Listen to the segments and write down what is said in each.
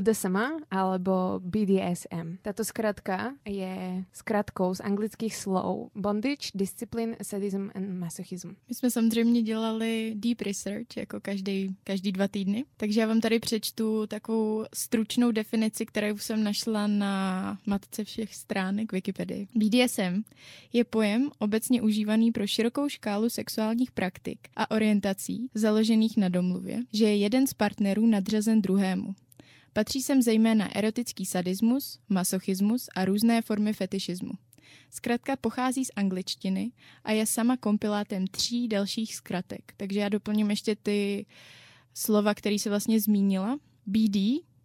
BDSM alebo BDSM. Táto skratka je skratkou z anglických slov bondage, discipline, sadism and masochism. My jsme samozřejmě dělali deep research, jako každý, každý dva týdny, takže já vám tady přečtu takovou stručnou definici, kterou jsem našla na matce všech stránek Wikipedii. BDSM je pojem obecně užívaný pro širokou škálu sexuálních praktik a orientací založených na domluvě, že je jeden z partnerů nadřazen druhému. Patří sem zejména erotický sadismus, masochismus a různé formy fetišismu. Zkratka pochází z angličtiny a je sama kompilátem tří dalších zkratek. Takže já doplním ještě ty slova, které se vlastně zmínila. BD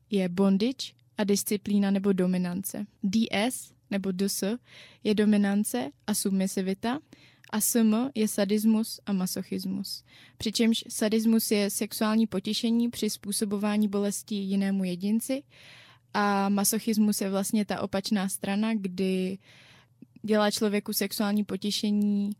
je bondage a disciplína nebo dominance. DS nebo DS je dominance a submisivita a SM je sadismus a masochismus. Přičemž sadismus je sexuální potěšení při způsobování bolesti jinému jedinci a masochismus je vlastně ta opačná strana, kdy dělá člověku sexuální potěšení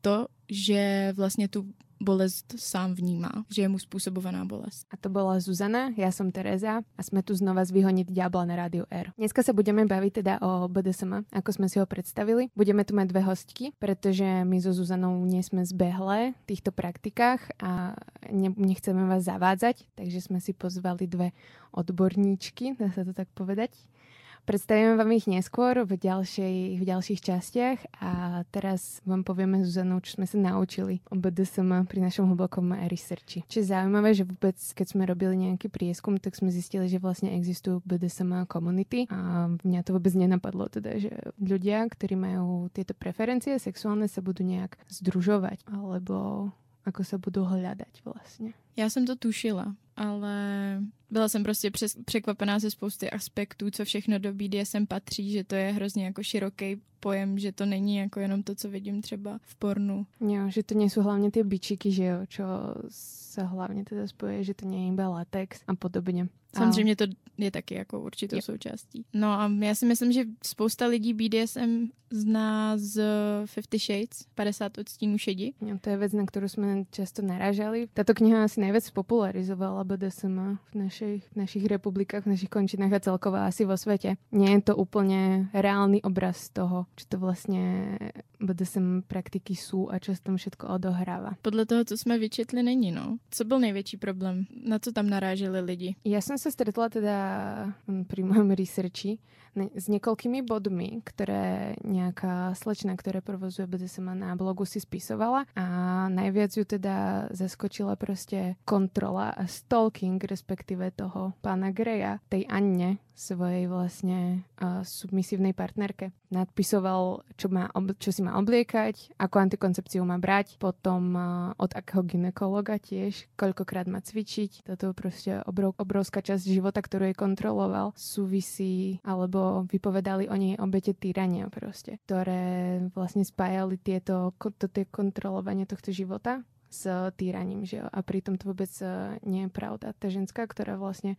to, že vlastně tu bolest sám vnímá, že je mu způsobovaná bolest. A to byla Zuzana, já jsem Tereza a jsme tu znova z Vyhonit Diabla na Rádiu R. Dneska se budeme bavit teda o BDSM, ako jsme si ho představili. Budeme tu mít dvě hostky, protože my so Zuzanou nie jsme zbehlé v týchto praktikách a ne, nechceme vás zavádzať, takže jsme si pozvali dve odborníčky, dá se to tak povedať. Predstavíme vám ich neskôr v, ďalšej, v ďalších častiach a teraz vám povieme Zuzanu, čo sme sa naučili o BDSM pri našom hlbokom researchi. Čo je zaujímavé, že vôbec, keď sme robili nejaký prieskum, tak sme zistili, že vlastne existujú BDSM komunity a mňa to vôbec nenapadlo, teda, že ľudia, ktorí majú tieto preferencie sexuálne, sa budú nejak združovať alebo ako sa budú hľadať vlastne. Já jsem to tušila, ale byla jsem prostě přes, překvapená ze spousty aspektů, co všechno do BDSM patří, že to je hrozně jako široký pojem, že to není jako jenom to, co vidím třeba v pornu. Jo, že to nejsou hlavně ty bičiky, že jo, čo se hlavně teda spojí, že to není iba latex a podobně. Samozřejmě to je taky jako určitou yep. součástí. No a já si myslím, že spousta lidí BDSM zná z Fifty Shades, 50 odstínů šedi. Jo, to je věc, na kterou jsme často narážali. Tato kniha asi nejvíc popularizovala BDSM v našich, v našich republikách, v našich končinách a celkovo asi vo světě. Nie je to úplně reálný obraz toho, čo to vlastně BDSM praktiky jsou a čo se tam všetko odohrává. Podle toho, co jsme vyčetli, není, no. Co byl největší problém? Na co tam naráželi lidi? Já jsem se stretla teda pri mojom researchi s niekoľkými bodmi, ktoré nejaká slečna, ktorá provozuje BDSM na blogu si spisovala. A najviac ju teda zaskočila proste kontrola a stalking, respektíve toho pána Greja, tej Anne, svojej vlastne uh, submisívnej partnerke. Nadpisoval, čo, má, čo si má obliekať, ako antikoncepciu má brať, potom uh, od akého ginekologa tiež, koľkokrát má cvičiť. Toto proste obrov, obrovská časť života, ktorú jej kontroloval, súvisí, alebo vypovedali o nej obete týrania proste, ktoré vlastne spájali tieto, to, tie kontrolovanie tohto života s týraním, že jo? A pritom to vôbec nie je pravda. Tá ženská, ktorá vlastne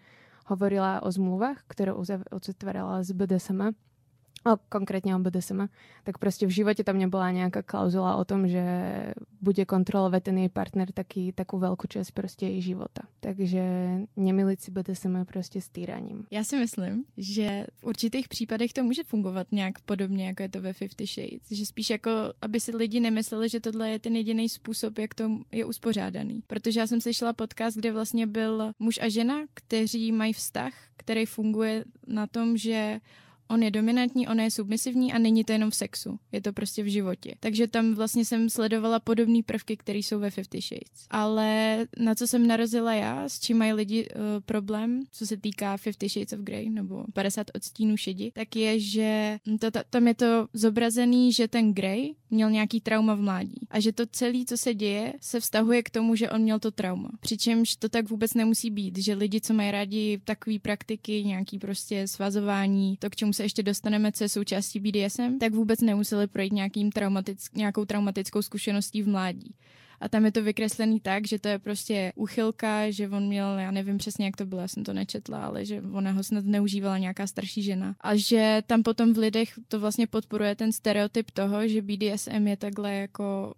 hovorila o zmluvách, ktoré uzatvárala z BDSM, o, konkrétně o BDSM, tak prostě v životě tam nebyla nějaká klauzula o tom, že bude kontrolovat ten její partner taky, takovou velkou část prostě její života. Takže nemilit si BDSM prostě s týraním. Já si myslím, že v určitých případech to může fungovat nějak podobně, jako je to ve Fifty Shades. Že spíš jako, aby si lidi nemysleli, že tohle je ten jediný způsob, jak to je uspořádaný. Protože já jsem slyšela podcast, kde vlastně byl muž a žena, kteří mají vztah, který funguje na tom, že on je dominantní, ona je submisivní a není to jenom v sexu, je to prostě v životě. Takže tam vlastně jsem sledovala podobné prvky, které jsou ve Fifty Shades. Ale na co jsem narazila já, s čím mají lidi uh, problém, co se týká Fifty Shades of Grey nebo 50 odstínů šedi, tak je, že to, to, tam je to zobrazený, že ten Grey měl nějaký trauma v mládí a že to celé, co se děje, se vztahuje k tomu, že on měl to trauma. Přičemž to tak vůbec nemusí být, že lidi, co mají rádi takové praktiky, nějaký prostě svazování, to, k čemu se se ještě dostaneme, co je součástí BDSM, tak vůbec nemuseli projít nějakým traumatick, nějakou traumatickou zkušeností v mládí. A tam je to vykreslený tak, že to je prostě uchylka, že on měl, já nevím přesně, jak to bylo, já jsem to nečetla, ale že ona ho snad neužívala nějaká starší žena. A že tam potom v lidech to vlastně podporuje ten stereotyp toho, že BDSM je takhle jako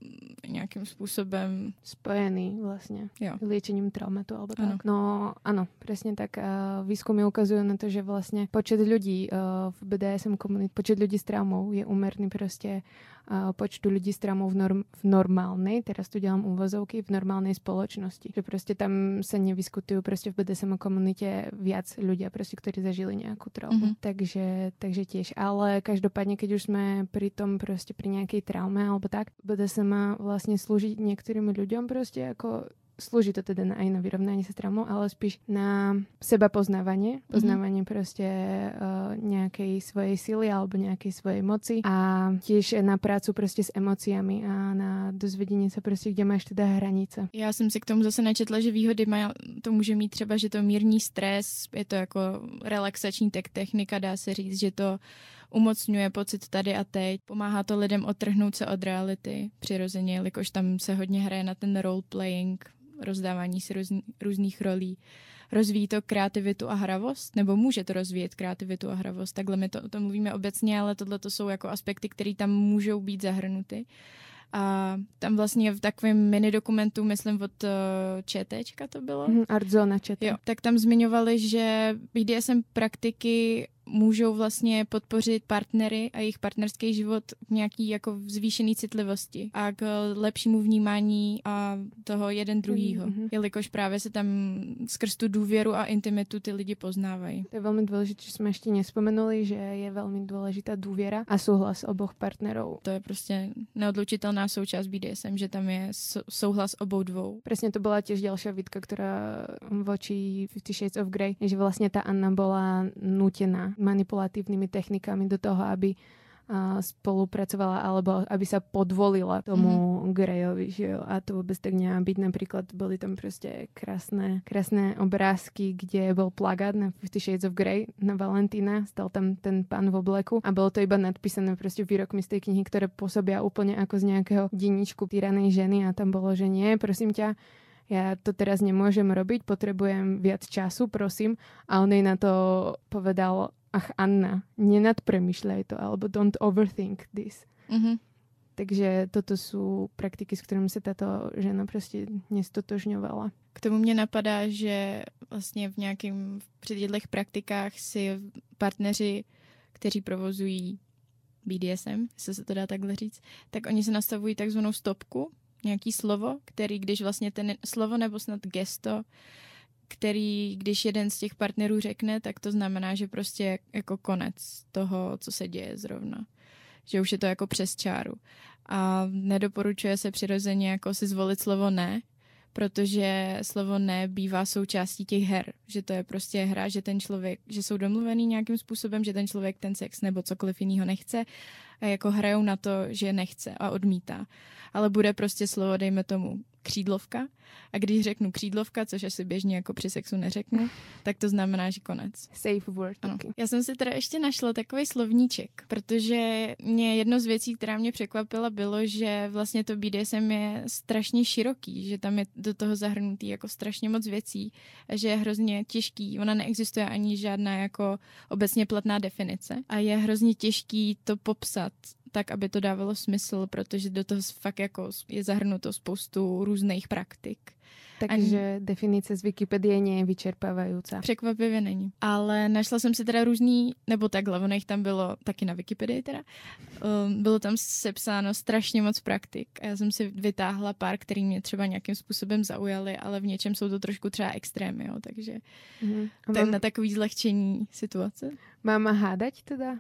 nějakým způsobem spojený vlastně jo. liečením traumatu alebo tak. Ano. No ano, přesně tak. Výzkumy ukazují na to, že vlastně počet lidí v BDSM komunit, počet lidí s traumou je umerný prostě počtu ľudí s traumou v, norm, v normálnej, teraz tu dělám úvozovky, v normálnej spoločnosti. Že prostě tam se nevyskutují prostě v BDSM komunitě viac ľudia, prostě, kteří zažili nějakou traumu. Mm-hmm. Takže, takže tiež. Ale každopádně, keď už jsme pri tom prostě pri nějaké traume alebo tak, BDSM vlastně slúžiť některým ľuďom prostě jako slúži to teda na, aj na vyrovnanie sa s traumou, ale spíš na seba poznávanie, mhm. poznávanie mm-hmm. proste uh, nejakej svojej sily alebo nejakej svojej moci a tiež na prácu prostě s emóciami a na dozvedení se prostě, kde máš teda hranice. Já jsem si k tomu zase načetla, že výhody má, to může mít třeba, že to mírní stres, je to jako relaxační technika, dá se říct, že to umocňuje pocit tady a teď. Pomáhá to lidem odtrhnout se od reality přirozeně, jelikož tam se hodně hraje na ten role-playing, rozdávání si různý, různých rolí. Rozvíjí to kreativitu a hravost? Nebo může to rozvíjet kreativitu a hravost? Takhle my to, o tom mluvíme obecně, ale tohle to jsou jako aspekty, které tam můžou být zahrnuty. A tam vlastně v takovém mini dokumentu, myslím od uh, ČTčka to bylo? Mm, Artzona ČT. Jo, tak tam zmiňovali, že BDSM praktiky můžou vlastně podpořit partnery a jejich partnerský život k nějaký jako zvýšený citlivosti a k lepšímu vnímání a toho jeden druhýho, mm-hmm. jelikož právě se tam skrz tu důvěru a intimitu ty lidi poznávají. To je velmi důležité, že jsme ještě nespomenuli, že je velmi důležitá důvěra a souhlas oboch partnerů. To je prostě neodlučitelná součást BDSM, že tam je souhlas obou dvou. Přesně to byla těž další výtka, která voči Fifty Shades of Grey, že vlastně ta Anna byla nutěna manipulatívnymi technikami do toho, aby spolupracovala alebo aby sa podvolila tomu mm-hmm. Grejovi, že jo. A to vôbec tak nemá byť. Napríklad boli tam prostě krásne, krásne obrázky, kde bol plagát na Fifty Shades of Grey na Valentína. Stal tam ten pán v obleku a bolo to iba nadpísané prostě výrokmi z tej knihy, ktoré pôsobia úplne ako z nejakého diničku týranej ženy a tam bolo, že nie, prosím ťa, ja to teraz nemôžem robiť, potrebujem viac času, prosím. A on jej na to povedal, ach Anna, nenadpremýšľaj to, alebo don't overthink this. Mm-hmm. Takže toto jsou praktiky, s kterými se tato žena prostě nestotožňovala. K tomu mě napadá, že vlastně v nějakým předjedlých praktikách si partneři, kteří provozují BDSM, jestli se to dá takhle říct, tak oni se nastavují takzvanou stopku, nějaký slovo, který když vlastně ten slovo nebo snad gesto který, když jeden z těch partnerů řekne, tak to znamená, že prostě jako konec toho, co se děje zrovna. Že už je to jako přes čáru. A nedoporučuje se přirozeně jako si zvolit slovo ne, protože slovo ne bývá součástí těch her, že to je prostě hra, že ten člověk, že jsou domluvený nějakým způsobem, že ten člověk ten sex nebo cokoliv jiného nechce a jako hrajou na to, že nechce a odmítá. Ale bude prostě slovo, dejme tomu, křídlovka. A když řeknu křídlovka, což asi běžně jako při sexu neřeknu, tak to znamená, že konec. Safe word. Ano. Já jsem si teda ještě našla takový slovníček, protože mě jedno z věcí, která mě překvapila, bylo, že vlastně to BDSM je strašně široký, že tam je do toho zahrnutý jako strašně moc věcí a že je hrozně těžký. Ona neexistuje ani žádná jako obecně platná definice a je hrozně těžký to popsat tak, aby to dávalo smysl, protože do toho fakt jako je zahrnuto spoustu různých praktik. Takže Ani... definice z Wikipedie je vyčerpávající. Překvapivě není. Ale našla jsem si teda různý, nebo takhle, ono jich tam bylo taky na Wikipedii teda, um, bylo tam sepsáno strašně moc praktik a já jsem si vytáhla pár, který mě třeba nějakým způsobem zaujaly, ale v něčem jsou to trošku třeba extrémy, jo, takže mm-hmm. to je na takový zlehčení situace. Mám hádat teda?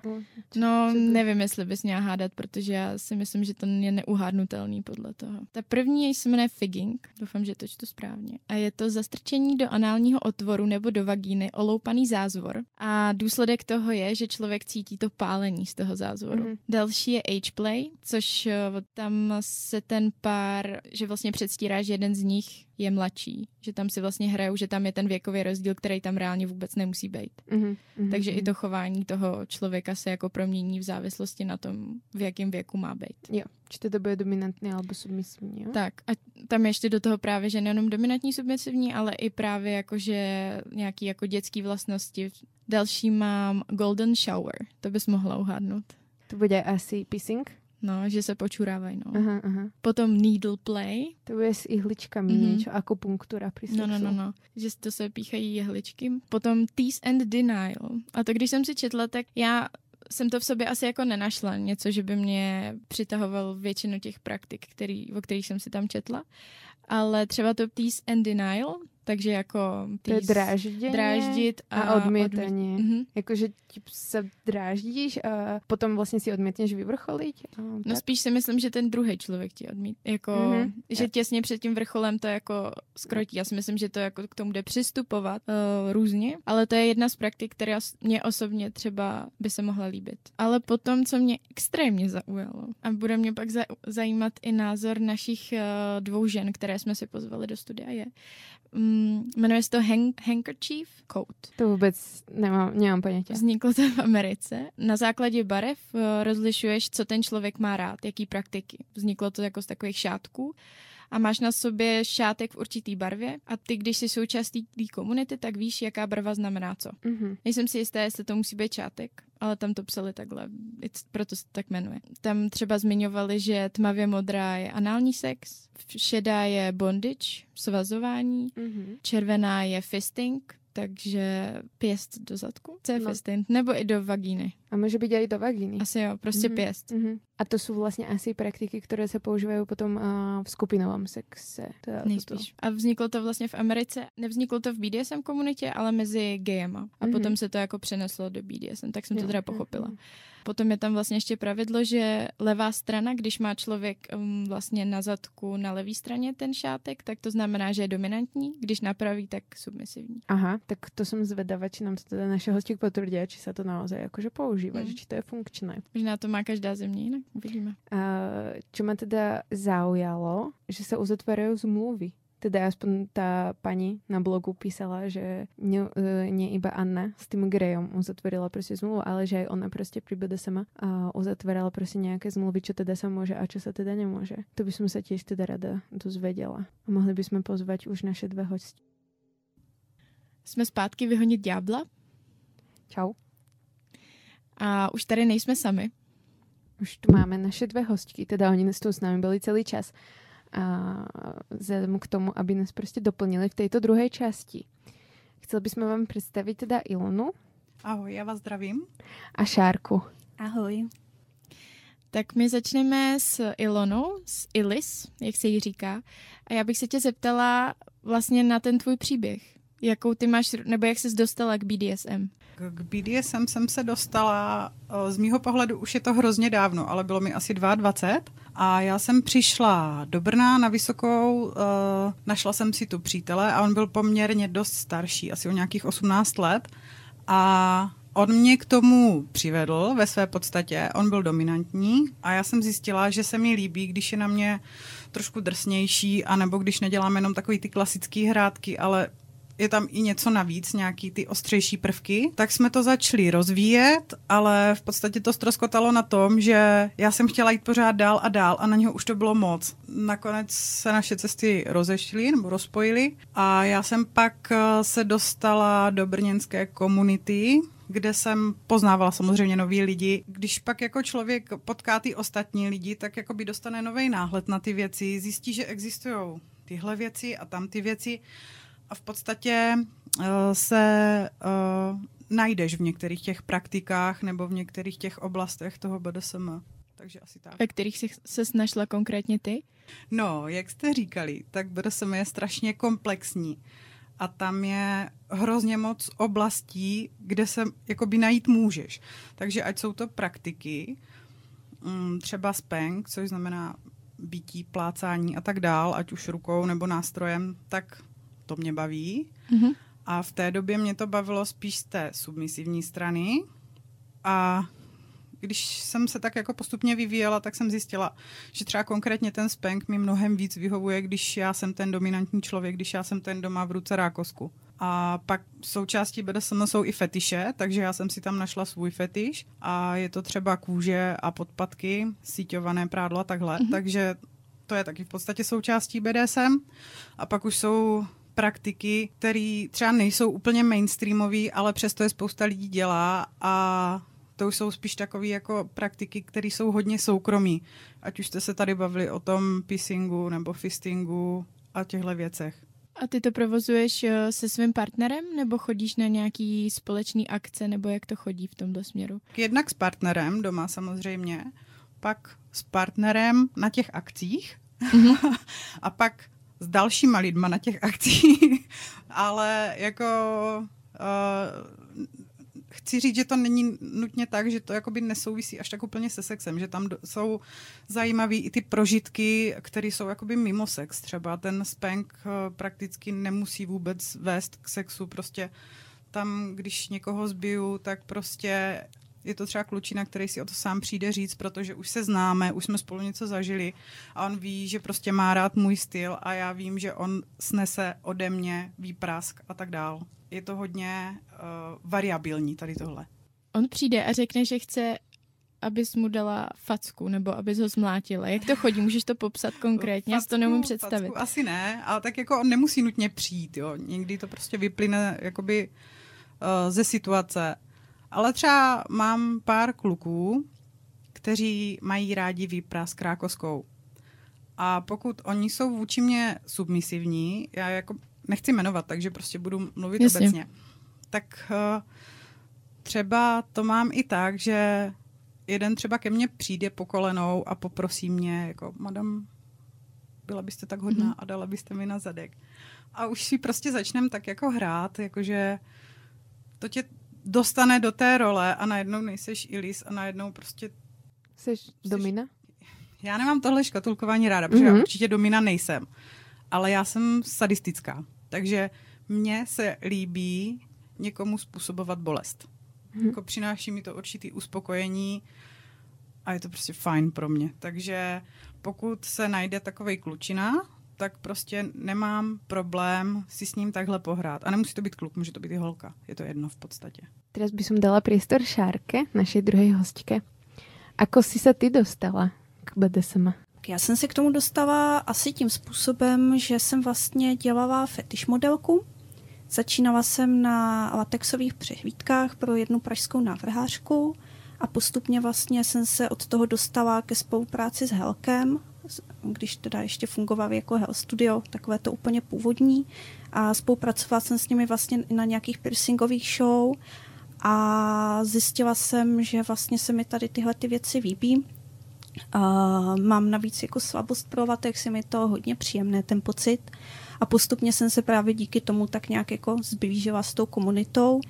No, nevím, jestli bys měla hádat, protože já si myslím, že to je neuhádnutelný podle toho. Ta první se jmenuje figging, doufám, že to čtu správně. A je to zastrčení do análního otvoru nebo do vagíny oloupaný zázvor. A důsledek toho je, že člověk cítí to pálení z toho zázvoru. Mm-hmm. Další je age play, což eh, tam se ten pár, že vlastně předstírá, že jeden z nich je mladší, že tam si vlastně hrajou, že tam je ten věkový rozdíl, který tam reálně vůbec nemusí být. Mm-hmm. Takže i to chování toho člověka se jako promění v závislosti na tom, v jakém věku má být. Jo, či to bude dominantní alebo submisivní, jo? Tak a tam ještě do toho právě, že nejenom dominantní, submisivní, ale i právě jakože nějaký jako dětský vlastnosti. Další mám Golden Shower, to bys mohla uhádnout. To bude asi pissing? No, že se počurávají, no. Aha, aha. Potom Needle Play. To bude s ihličkami Mhm. niečo, akupunktura pri sexu. No, no, no, no. Že to se píchají jehličky. Potom Tease and Denial. A to, když jsem si četla, tak já jsem to v sobě asi jako nenašla. Něco, že by mě přitahovalo většinu těch praktik, který, o kterých jsem si tam četla. Ale třeba to Tease and Denial, takže jako To je dráždění dráždit a, a odmietanie. Mhm. Jakože ti sa dráždíš a potom vlastně si odmietneš vyvrcholiť? A No tak? spíš si myslím, že ten druhý člověk ti odmít, jako, Mhm. mm-hmm. že těsně před tím vrcholem to jako skrotí. Já si myslím, že to jako k tomu jde přistupovat uh, různě, ale to je jedna z praktik, která mě osobně třeba by se mohla líbit. Ale potom, co mě extrémně zaujalo a bude mě pak za- zajímat i názor našich uh, dvou žen, které jsme si pozvali do studia, je, um, jmenuje se to hang- Handkerchief Code. To vůbec nemám, nemám ponětí. Vzniklo to v Americe. Na základě barev eh, rozlišuješ, co ten člověk má rád, jaký praktiky. Vzniklo to jako z takových šátků a máš na sobě šátek v určitý barvě a ty, když jsi součástí té komunity, tak víš, jaká barva znamená co. Mhm. Nejsem si jistá, jestli to musí být šátek, ale tam to psali takhle, It's, proto se to tak jmenuje. Tam třeba zmiňovali, že tmavě modrá je anální sex, šedá je bondage, svazování, Mhm. červená je fisting, takže pěst do zadku. Co je No. fisting? Nebo i do vagíny. A může být aj do vagíny. Asi jo, prostě Mhm. pěst. Mhm. A to jsou vlastně asi praktiky, které se používají potom v skupinovém sexe. Teda toto. Nejspíš. A vzniklo to vlastně v Americe, nevzniklo to v BDSM komunitě, ale mezi gayema. A Mhm. potom se to jako přeneslo do BDSM, tak jsem to Jo, teda jo, pochopila. jo. Potom je tam vlastně ještě pravidlo, že levá strana, když má člověk um, vlastně na zadku na levé straně ten šátek, tak to znamená, že je dominantní, když na pravý, tak submisivní. Aha, tak to jsem zvedavá, či nám to teda naše hosti potvrdí, či se to naozaj jakože používá, Mm. že či to je funkčné. Možná to má každá země jinak, uvidíme. A čo ma teda zaujalo, že sa uzatvárajú zmluvy. Teda aspoň tá pani na blogu písala, že ne, e, nie iba Anna s tým Grejom uzatvorila proste zmluvu, ale že aj ona proste pri BDSM a uzatvárala proste nejaké zmluvy, čo teda sa môže a čo sa teda nemôže. To by som sa tiež teda rada dozvedela. A mohli by sme pozvať už naše dve hosti. Jsme zpátky vyhonit ďábla Čau. a už tady nejsme sami. Už tu máme naše dve hostky, teda oni tu s nami byli celý čas. A vzhledem k tomu, aby nás prostě doplnili v této druhé části. Chcel bychom vám představit teda Ilonu Ahoj, já vás zdravím. a Šárku. Ahoj. Tak my začneme s Ilonou, s Ilis, jak se jí říká. A já bych se tě zeptala vlastně na ten tvůj příběh. Jakou ty máš, nebo jak jsi dostala k BDSM? K BDSM jsem se dostala, eh, z mýho pohledu už je to hrozně dávno, ale bylo mi asi 22 a já jsem přišla do Brna na Vysokou, eh, našla jsem si tu přítele a on byl poměrně dost starší, asi o nějakých 18 let a on mě k tomu přivedl ve své podstatě, on byl dominantní a já jsem zjistila, že se mi líbí, když je na mě trošku drsnější, anebo když nedělám jenom takový ty klasické hrátky, ale je tam i něco navíc, nějaký ty ostřejší prvky, tak jsme to začali rozvíjet, ale v podstatě to ztroskotalo na tom, že já jsem chtěla jít pořád dál a dál a na něho už to bylo moc. Nakonec se naše cesty rozešly nebo rozpojily a já jsem pak eh, se dostala do brněnské komunity, kde jsem poznávala samozřejmě nový lidi. Když pak jako člověk potká ty ostatní lidi, tak jako by dostane nový náhled na ty věci, zjistí, že existují tyhle věci a tam ty věci a v podstatě uh, se uh, najdeš v některých těch praktikách nebo v některých těch oblastech toho BDSM. Takže asi tak. Ve kterých jsi se snašla konkrétně ty? No, jak jste říkali, tak BDSM je strašně komplexní a tam je hrozně moc oblastí, kde se jakoby najít můžeš. Takže ať jsou to praktiky, mm, třeba spank, což znamená bytí, plácání a tak dál, ať už rukou nebo nástrojem, tak to mě baví. Mhm. A v té době mě to bavilo spíš z té submisivní strany. A když jsem se tak jako postupně vyvíjela, tak jsem zjistila, že třeba konkrétně ten spank mi mnohem víc vyhovuje, když já jsem ten dominantní člověk, když já jsem ten doma v ruce rákosku. A pak součástí BDSM jsou i fetiše, takže já jsem si tam našla svůj fetiš a je to třeba kůže a podpatky, síťované prádlo a takhle. Mm-hmm. Takže to je taky v podstatě součástí BDSM. A pak už jsou praktiky, které třeba nejsou úplně mainstreamové, ale přesto je spousta lidí dělá a to jsou spíš takové jako praktiky, které jsou hodně soukromí. Ať už jste se tady bavili o tom pissingu nebo fistingu a těchto věcech. A ty to provozuješ eh, se svým partnerem, nebo chodíš na nějaký společný akce, nebo jak to chodí v tomto směru? Jednak s partnerem doma samozřejmě, pak s partnerem na těch akcích mm-hmm. a pak s dalšíma lidma na těch akcích, ale jako uh, chci říct, že to není nutně tak, že to jakoby nesouvisí až tak úplně se sexem, že tam do, jsou zajímavé i ty prožitky, které jsou jakoby mimo sex. Třeba ten spank uh, prakticky nemusí vůbec vést k sexu, prostě tam, když někoho zbiju, tak prostě je to třeba klučina, který si o to sám přijde říct, protože už se známe, už jsme spolu něco zažili a on ví, že prostě má rád můj styl a já vím, že on snese ode mě výprask a tak dál. Je to hodně uh, variabilní tady tohle. On přijde a řekne, že chce abys mu dala facku, nebo abys ho zmlátila. Jak to chodí? Můžeš to popsat konkrétně? Facku, Já to nemůžu představit. Facku asi ne, ale tak jako on nemusí nutně přijít, jo. Někdy to prostě vyplyne jakoby uh, ze situace. Ale třeba mám pár kluků, kteří mají rádi výpras s krákoskou. A pokud oni jsou vůči mě submisivní, já jako nechci jmenovat, takže prostě budu mluvit Jasně. obecně, tak uh, třeba to mám i tak, že jeden třeba ke mně přijde po kolenou a poprosí mě, jako, madam, byla byste tak hodná mm-hmm. a dala byste mi na zadek. A už si prostě začneme tak jako hrát, jakože to tě dostane do té role a najednou nejseš Ilis a najednou prostě... Jsi domina? Já nemám tohle škatulkování ráda, protože mm-hmm. já mhm. určitě domina nejsem. Ale já jsem sadistická. Takže mně se líbí někomu způsobovat bolest. Mm-hmm. Jako přináší mi to určitý uspokojení a je to prostě fajn pro mě. Takže pokud se najde takovej klučina, tak prostě nemám problém si s ním takhle pohrát. A nemusí to být kluk, může to být i holka. Je to jedno v podstatě. Teraz by som dala priestor Šárke, našej druhej hostke. Ako si se ty dostala k BDSM? Já jsem se k tomu dostala asi tím způsobem, že jsem vlastně dělala fetiš modelku. Začínala jsem na latexových přehlídkách pro jednu pražskou návrhářku a postupně vlastně jsem se od toho dostala ke spolupráci s Helkem, když teda ještě fungoval jako Hell Studio, takové to úplně původní. A spolupracovala jsem s nimi vlastně na nějakých piercingových show a zjistila jsem, že vlastně se mi tady tyhle ty věci líbí. Uh, mám navíc jako slabost pro latex, je mi to hodně příjemné, ten pocit. A postupně jsem se právě díky tomu tak nějak jako zblížila s tou komunitou.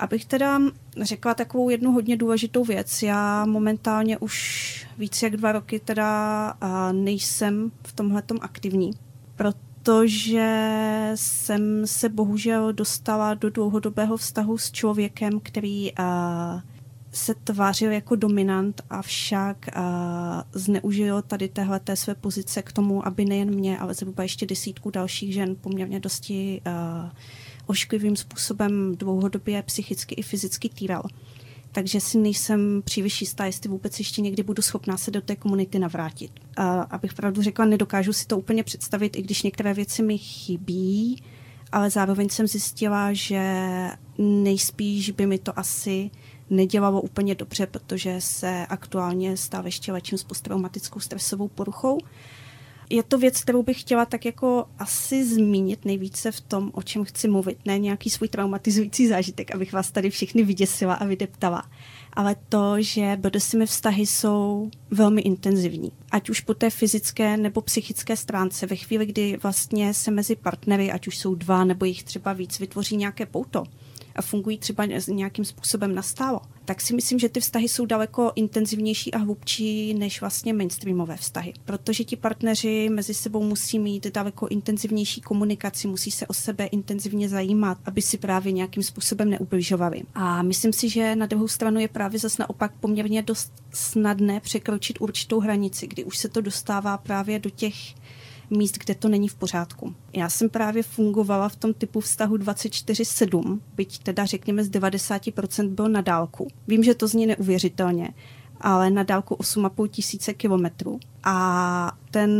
Abych teda řekla takovou jednu hodně důležitou věc. Já momentálně už víc jak dva roky teda nejsem v tomhle aktivní, protože jsem se bohužel dostala do dlouhodobého vztahu s člověkem, který se tvářil jako dominant, avšak uh, zneužil tady téhle své pozice k tomu, aby nejen mě, ale zhruba ještě desítku dalších žen poměrně dosti uh, ošklivým způsobem dlouhodobě psychicky i fyzicky týral. Takže si nejsem příliš jistá, jestli vůbec ještě někdy budu schopná se do té komunity navrátit. A abych pravdu řekla, nedokážu si to úplně představit, i když některé věci mi chybí, ale zároveň jsem zjistila, že nejspíš by mi to asi nedělalo úplně dobře, protože se aktuálně stále ještě léčím s posttraumatickou stresovou poruchou. Je to věc, kterou bych chtěla tak jako asi zmínit nejvíce v tom, o čem chci mluvit. Ne nějaký svůj traumatizující zážitek, abych vás tady všichni vyděsila a vydeptala. Ale to, že BDSM vztahy jsou velmi intenzivní. Ať už po té fyzické nebo psychické stránce. Ve chvíli, kdy vlastně se mezi partnery, ať už jsou dva nebo jich třeba víc, vytvoří nějaké pouto, a fungují třeba nějakým způsobem nastálo, tak si myslím, že ty vztahy jsou daleko intenzivnější a hlubší než vlastně mainstreamové vztahy. Protože ti partneři mezi sebou musí mít daleko intenzivnější komunikaci, musí se o sebe intenzivně zajímat, aby si právě nějakým způsobem neubližovali. A myslím si, že na druhou stranu je právě zase naopak poměrně dost snadné překročit určitou hranici, kdy už se to dostává právě do těch míst, kde to není v pořádku. Já jsem právě fungovala v tom typu vztahu 24-7, byť teda řekněme z 90% byl na dálku. Vím, že to zní neuvěřitelně, ale na dálku 8,5 tisíce kilometrů. A ten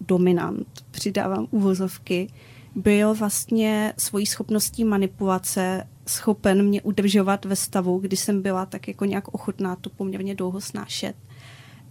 dominant, přidávám uvozovky, byl vlastně svojí schopností manipulace schopen mě udržovat ve stavu, kdy jsem byla tak jako nějak ochotná to poměrně dlouho snášet,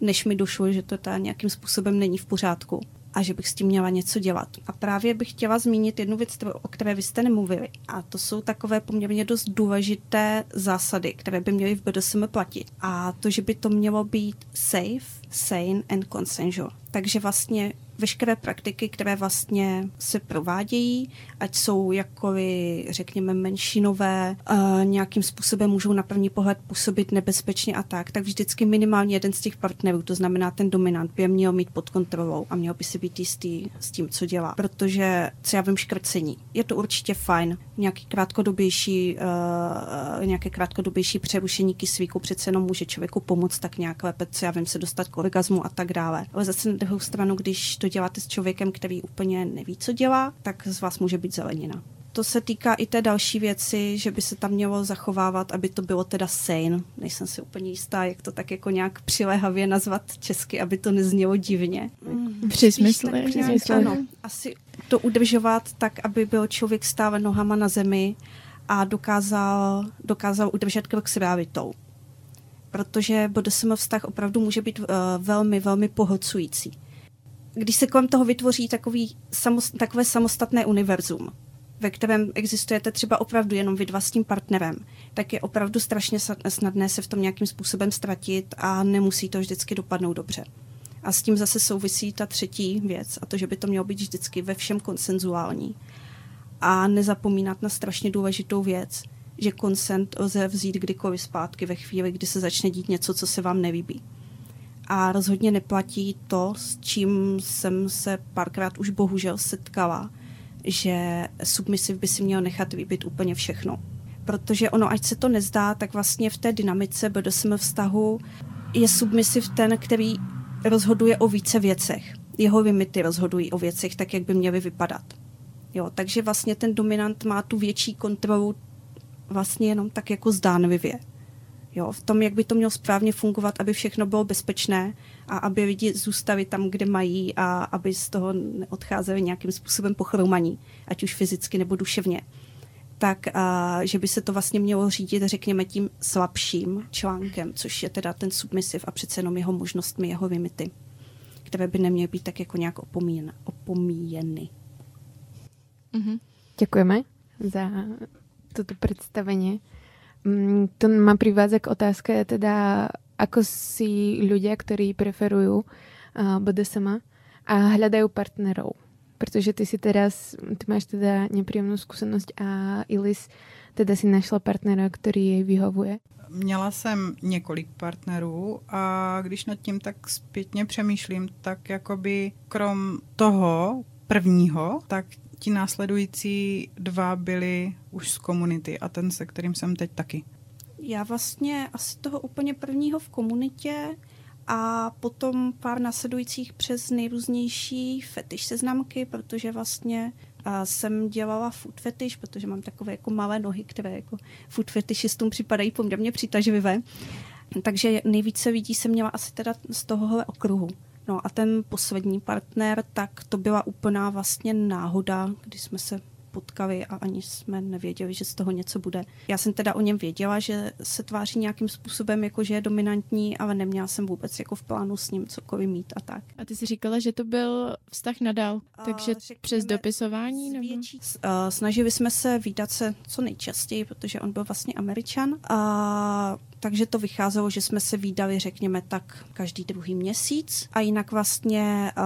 než mi došlo, že to ta nějakým způsobem není v pořádku a že bych s tím měla něco dělat. A právě bych chtěla zmínit jednu věc, o které vy jste nemluvili. A to jsou takové poměrně dost důležité zásady, které by měly v BDSM platit. A to, že by to mělo být safe, sane and consensual. Takže vlastně veškeré praktiky, které vlastně se provádějí, ať jsou jakoby, řekněme, menšinové, uh, nějakým způsobem můžou na první pohled působit nebezpečně a tak, tak vždycky minimálně jeden z těch partnerů, to znamená ten dominant, by je měl mít pod kontrolou a měl by si být jistý s tím, co dělá. Protože, co já vím, škrcení. Je to určitě fajn. Nějaký krátkodobější, uh, nějaké krátkodobější přerušení kyslíku přece jenom může člověku pomoct tak nějak lépe, co já vím, se dostat k orgazmu a tak dále. Ale zase na druhou stranu, když to děláte s člověkem, který úplně neví, co dělá, tak z vás může být zelenina. To se týká i té další věci, že by se tam mělo zachovávat, aby to bylo teda sane. Nejsem si úplně jistá, jak to tak jako nějak přiléhavě nazvat česky, aby to neznělo divně. Mm, Přismysle. Ano, asi to udržovat tak, aby byl člověk stále nohama na zemi a dokázal, dokázal udržet krok s realitou. Protože BDSM vztah opravdu může být uh, velmi, velmi pohlcující když se kolem toho vytvoří takový, samost, takové samostatné univerzum, ve kterém existujete třeba opravdu jenom vy dva s tím partnerem, tak je opravdu strašně snadné se v tom nějakým způsobem ztratit a nemusí to vždycky dopadnout dobře. A s tím zase souvisí ta třetí věc, a to, že by to mělo být vždycky ve všem konsenzuální. A nezapomínat na strašně důležitou věc, že konsent lze vzít kdykoliv zpátky ve chvíli, kdy se začne dít něco, co se vám nelíbí a rozhodně neplatí to, s čím jsem se párkrát už bohužel setkala, že submisiv by si měl nechat vybít úplně všechno. Protože ono, ať se to nezdá, tak vlastně v té dynamice BDSM vztahu je submisiv ten, který rozhoduje o více věcech. Jeho limity rozhodují o věcech tak, jak by měly vypadat. Jo, takže vlastně ten dominant má tu větší kontrolu vlastně jenom tak jako zdánlivě. Jo, v tom, jak by to mělo správně fungovat, aby všechno bylo bezpečné a aby lidi zůstali tam, kde mají a aby z toho neodcházeli nějakým způsobem pochromaní, ať už fyzicky nebo duševně. Tak, a, že by se to vlastně mělo řídit, řekněme, tím slabším článkem, což je teda ten submisiv a přece jenom jeho možnostmi, jeho limity, které by neměly být tak jako nějak opomíjen, opomíjeny. Mm-hmm. Děkujeme za toto představení. Mm, to ma privádza k otázke teda, ako si ľudia, ktorí preferujú BDSM a hľadajú partnerov. Protože ty si teraz, ty máš teda nepříjemnou zkušenost a Ilis teda si našla partnera, který jej vyhovuje. Měla jsem několik partnerů a když nad tím tak zpětně přemýšlím, tak jakoby krom toho prvního, tak ti následující dva byli už z komunity a ten, se kterým jsem teď taky. Já vlastně asi toho úplně prvního v komunitě a potom pár následujících přes nejrůznější fetiš seznamky, protože vlastně a jsem dělala food fetish, protože mám takové jako malé nohy, které jako food fetishistům připadají poměrně přitažlivé. Takže nejvíce lidí jsem měla asi teda z tohohle okruhu. No a ten poslední partner, tak to byla úplná vlastně náhoda, kdy jsme se potkali a ani jsme nevěděli, že z toho něco bude. Já jsem teda o něm věděla, že se tváří nějakým způsobem, jako že je dominantní, ale neměla jsem vůbec jako v plánu s ním cokoliv mít a tak. A ty jsi říkala, že to byl vztah nadal, takže uh, přes dopisování? Nebo? snažili jsme se výdat se co nejčastěji, protože on byl vlastně američan a takže to vycházelo, že jsme se výdali, řekněme tak, každý druhý měsíc a jinak vlastně uh,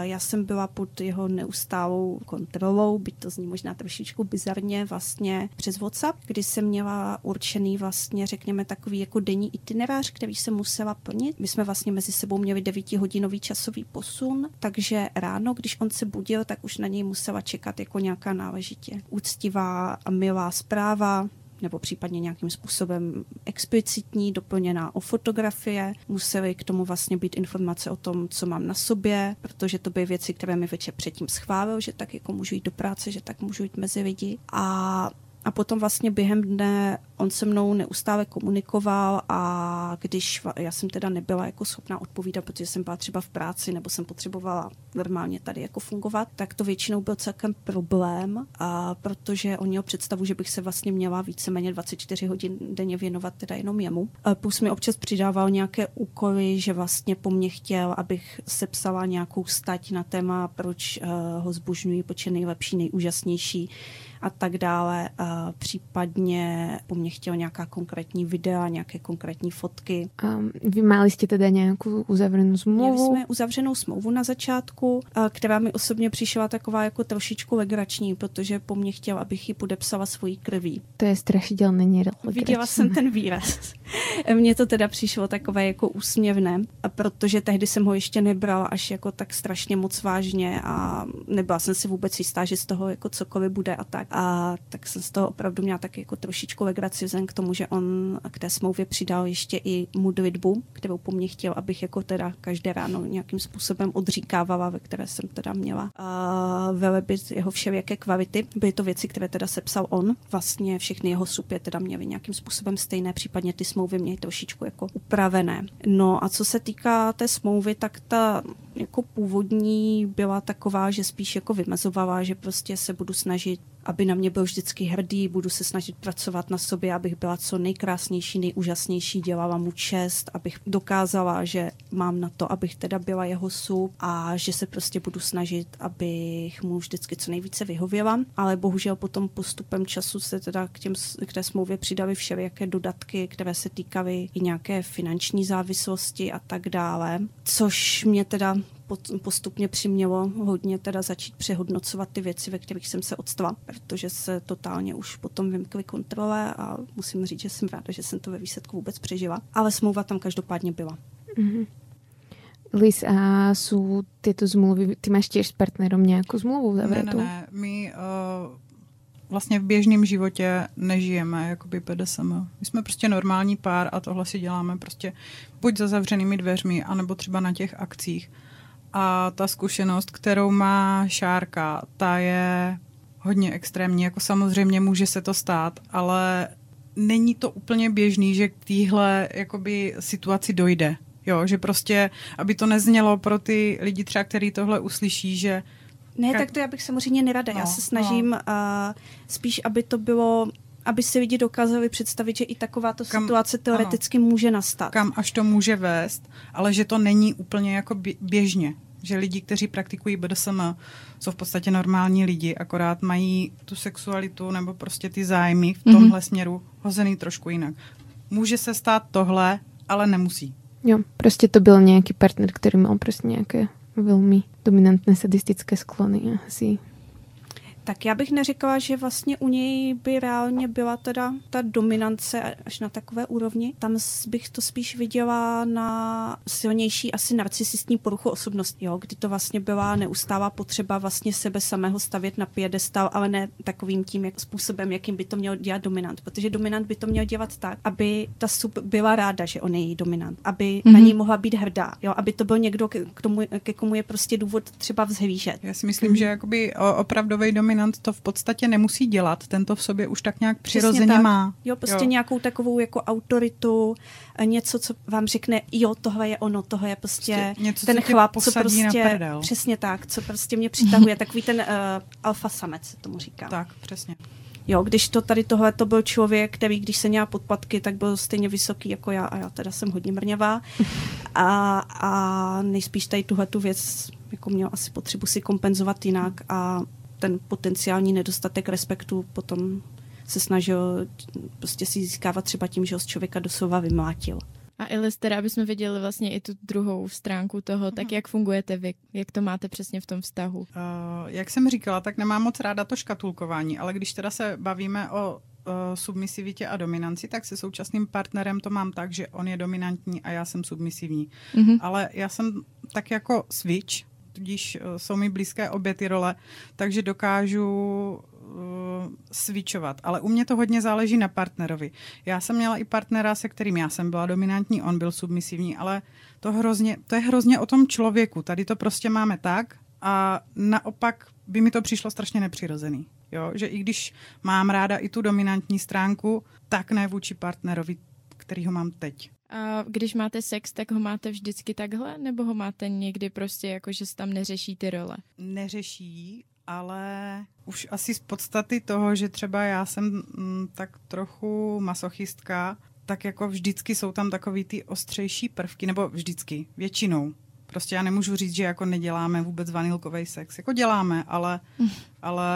já jsem byla pod jeho neustálou kontrolou, byť to zní možná trošičku bizarně, vlastně přes WhatsApp, kdy jsem měla určený vlastně, řekněme, takový jako denní itinerář, který jsem musela plnit. My jsme vlastně mezi sebou měli devítihodinový časový posun, takže ráno, když on se budil, tak už na něj musela čekat jako nějaká náležitě úctivá a milá zpráva, nebo případně nějakým způsobem explicitní, doplněná o fotografie. Musely k tomu vlastně být informace o tom, co mám na sobě, protože to byly věci, které mi večer předtím schválil, že tak jako můžu jít do práce, že tak můžu jít mezi lidi. A a potom vlastně během dne on se mnou neustále komunikoval a když já jsem teda nebyla jako schopná odpovídat, protože jsem byla třeba v práci nebo jsem potřebovala normálně tady jako fungovat, tak to většinou byl celkem problém, a protože on měl představu, že bych se vlastně měla víceméně 24 hodin denně věnovat teda jenom jemu. A plus mi občas přidával nějaké úkoly, že vlastně po mně chtěl, abych sepsala nějakou stať na téma, proč uh, ho zbožňuji, proč je nejlepší, nejúžasnější a tak dále. A případně po mně chtěl nějaká konkrétní videa, nějaké konkrétní fotky. Um, vy mali jste teda nějakou uzavřenou smlouvu? Měli jsme uzavřenou smlouvu na začátku, která mi osobně přišla taková jako trošičku legrační, protože po mně chtěl, abych ji podepsala svojí krví. To je strašidelně neregrační. Viděla jsem ten výraz. Mně to teda přišlo takové jako úsměvné, protože tehdy jsem ho ještě nebrala až jako tak strašně moc vážně a nebyla jsem si vůbec jistá, že z toho jako cokoliv bude a tak. A tak jsem z toho opravdu měla tak jako trošičku legraci vzhledem k tomu, že on k té smlouvě přidal ještě i modlitbu, kterou po mně chtěl, abych jako teda každé ráno nějakým způsobem odříkávala, ve které jsem teda měla a velebit jeho všelijaké kvality. Byly to věci, které teda sepsal on. Vlastně všechny jeho supě teda měly nějakým způsobem stejné, případně ty smlouvy měly trošičku jako upravené. No a co se týká té smlouvy, tak ta jako původní byla taková, že spíš jako vymezovala, že prostě se budu snažit aby na mě byl vždycky hrdý, budu se snažit pracovat na sobě, abych byla co nejkrásnější, nejúžasnější, dělala mu čest, abych dokázala, že mám na to, abych teda byla jeho sub a že se prostě budu snažit, abych mu vždycky co nejvíce vyhověla. Ale bohužel potom postupem času se teda k, těm, k té smlouvě přidali všelijaké dodatky, které se týkaly i nějaké finanční závislosti a tak dále, což mě teda postupně přimělo hodně teda začít přehodnocovat ty věci, ve kterých jsem se odstala, protože se totálně už potom vymkly kontrole a musím říct, že jsem ráda, že jsem to ve výsledku vůbec přežila. Ale smlouva tam každopádně byla. Mm-hmm. Liz, a jsou tyto zmluvy, ty máš těž s partnerem nějakou zmluvu zavřetou? Ne, ne, ne. My uh, vlastně v běžném životě nežijeme jakoby PDSM. My jsme prostě normální pár a tohle si děláme prostě buď za zavřenými dveřmi, anebo třeba na těch akcích. A ta zkušenost, kterou má Šárka, ta je hodně extrémní. Jako samozřejmě může se to stát, ale není to úplně běžný, že k téhle jakoby situaci dojde. Jo, že prostě, aby to neznělo pro ty lidi třeba, který tohle uslyší, že ne, tak to já bych samozřejmě nerada. No, já se snažím no. uh, spíš, aby to bylo aby si lidi dokázali představit, že i takováto kam, situace teoreticky ano, může nastat. Kam až to může vést, ale že to není úplně jako běžně. Že lidi, kteří praktikují BDSM, jsou v podstatě normální lidi, akorát mají tu sexualitu nebo prostě ty zájmy v tomhle mm-hmm. směru hozený trošku jinak. Může se stát tohle, ale nemusí. Jo, prostě to byl nějaký partner, který měl prostě nějaké velmi dominantné sadistické sklony asi tak já bych neřekla, že vlastně u něj by reálně byla teda ta dominance až na takové úrovni. Tam bych to spíš viděla na silnější asi narcisistní poruchu osobnosti, jo, kdy to vlastně byla neustává potřeba vlastně sebe samého stavět na piedestal, ale ne takovým tím jak, způsobem, jakým by to měl dělat dominant. Protože dominant by to měl dělat tak, aby ta sub byla ráda, že on je její dominant, aby mm-hmm. na něj mohla být hrdá, jo, aby to byl někdo, ke, k tomu, ke komu je prostě důvod třeba vzhlížet. Já si myslím, mm-hmm. že jakoby opravdový dominant dominant to v podstatě nemusí dělat, tento v sobě už tak nějak přirozeně tak. má. Jo, prostě jo. nějakou takovou jako autoritu, eh, něco, co vám řekne, jo, tohle je ono, tohle je prostě, prostě něco, ten co chlap, co prostě, přesně tak, co prostě mě přitahuje, takový ten uh, alfa samec, se tomu říká. Tak, přesně. Jo, když to tady tohle to byl člověk, který když se měla podpatky, tak byl stejně vysoký jako já a já teda jsem hodně mrňavá. A, a nejspíš tady tuhle tu věc jako měl asi potřebu si kompenzovat jinak a ten potenciální nedostatek respektu potom se snažil prostě si získávat třeba tím, že ho z člověka doslova vymlátil. A Elis, teda, aby jsme viděli vlastně i tu druhou stránku toho, tak jak fungujete vy? Jak to máte přesně v tom vztahu? Uh, jak jsem říkala, tak nemám moc ráda to škatulkování, ale když teda se bavíme o uh, submisivitě a dominanci, tak se současným partnerem to mám tak, že on je dominantní a já jsem submisivní. Mm-hmm. Ale já jsem tak jako switch, tudíž uh, jsou mi blízké obě ty role, takže dokážu uh, switchovat. Ale u mě to hodně záleží na partnerovi. Já jsem měla i partnera, se kterým já jsem byla dominantní, on byl submisivní, ale to, hrozně, to je hrozně o tom člověku. Tady to prostě máme tak a naopak by mi to přišlo strašně nepřirozený. Jo? Že i když mám ráda i tu dominantní stránku, tak ne vůči partnerovi, který ho mám teď. A když máte sex, tak ho máte vždycky takhle? Nebo ho máte někdy prostě jako, že se tam neřeší ty role? Neřeší, ale už asi z podstaty toho, že třeba já jsem mm, tak trochu masochistka, tak jako vždycky jsou tam takový ty ostřejší prvky, nebo vždycky, většinou. Prostě já nemůžu říct, že jako neděláme vůbec vanilkový sex. Jako děláme, ale, ale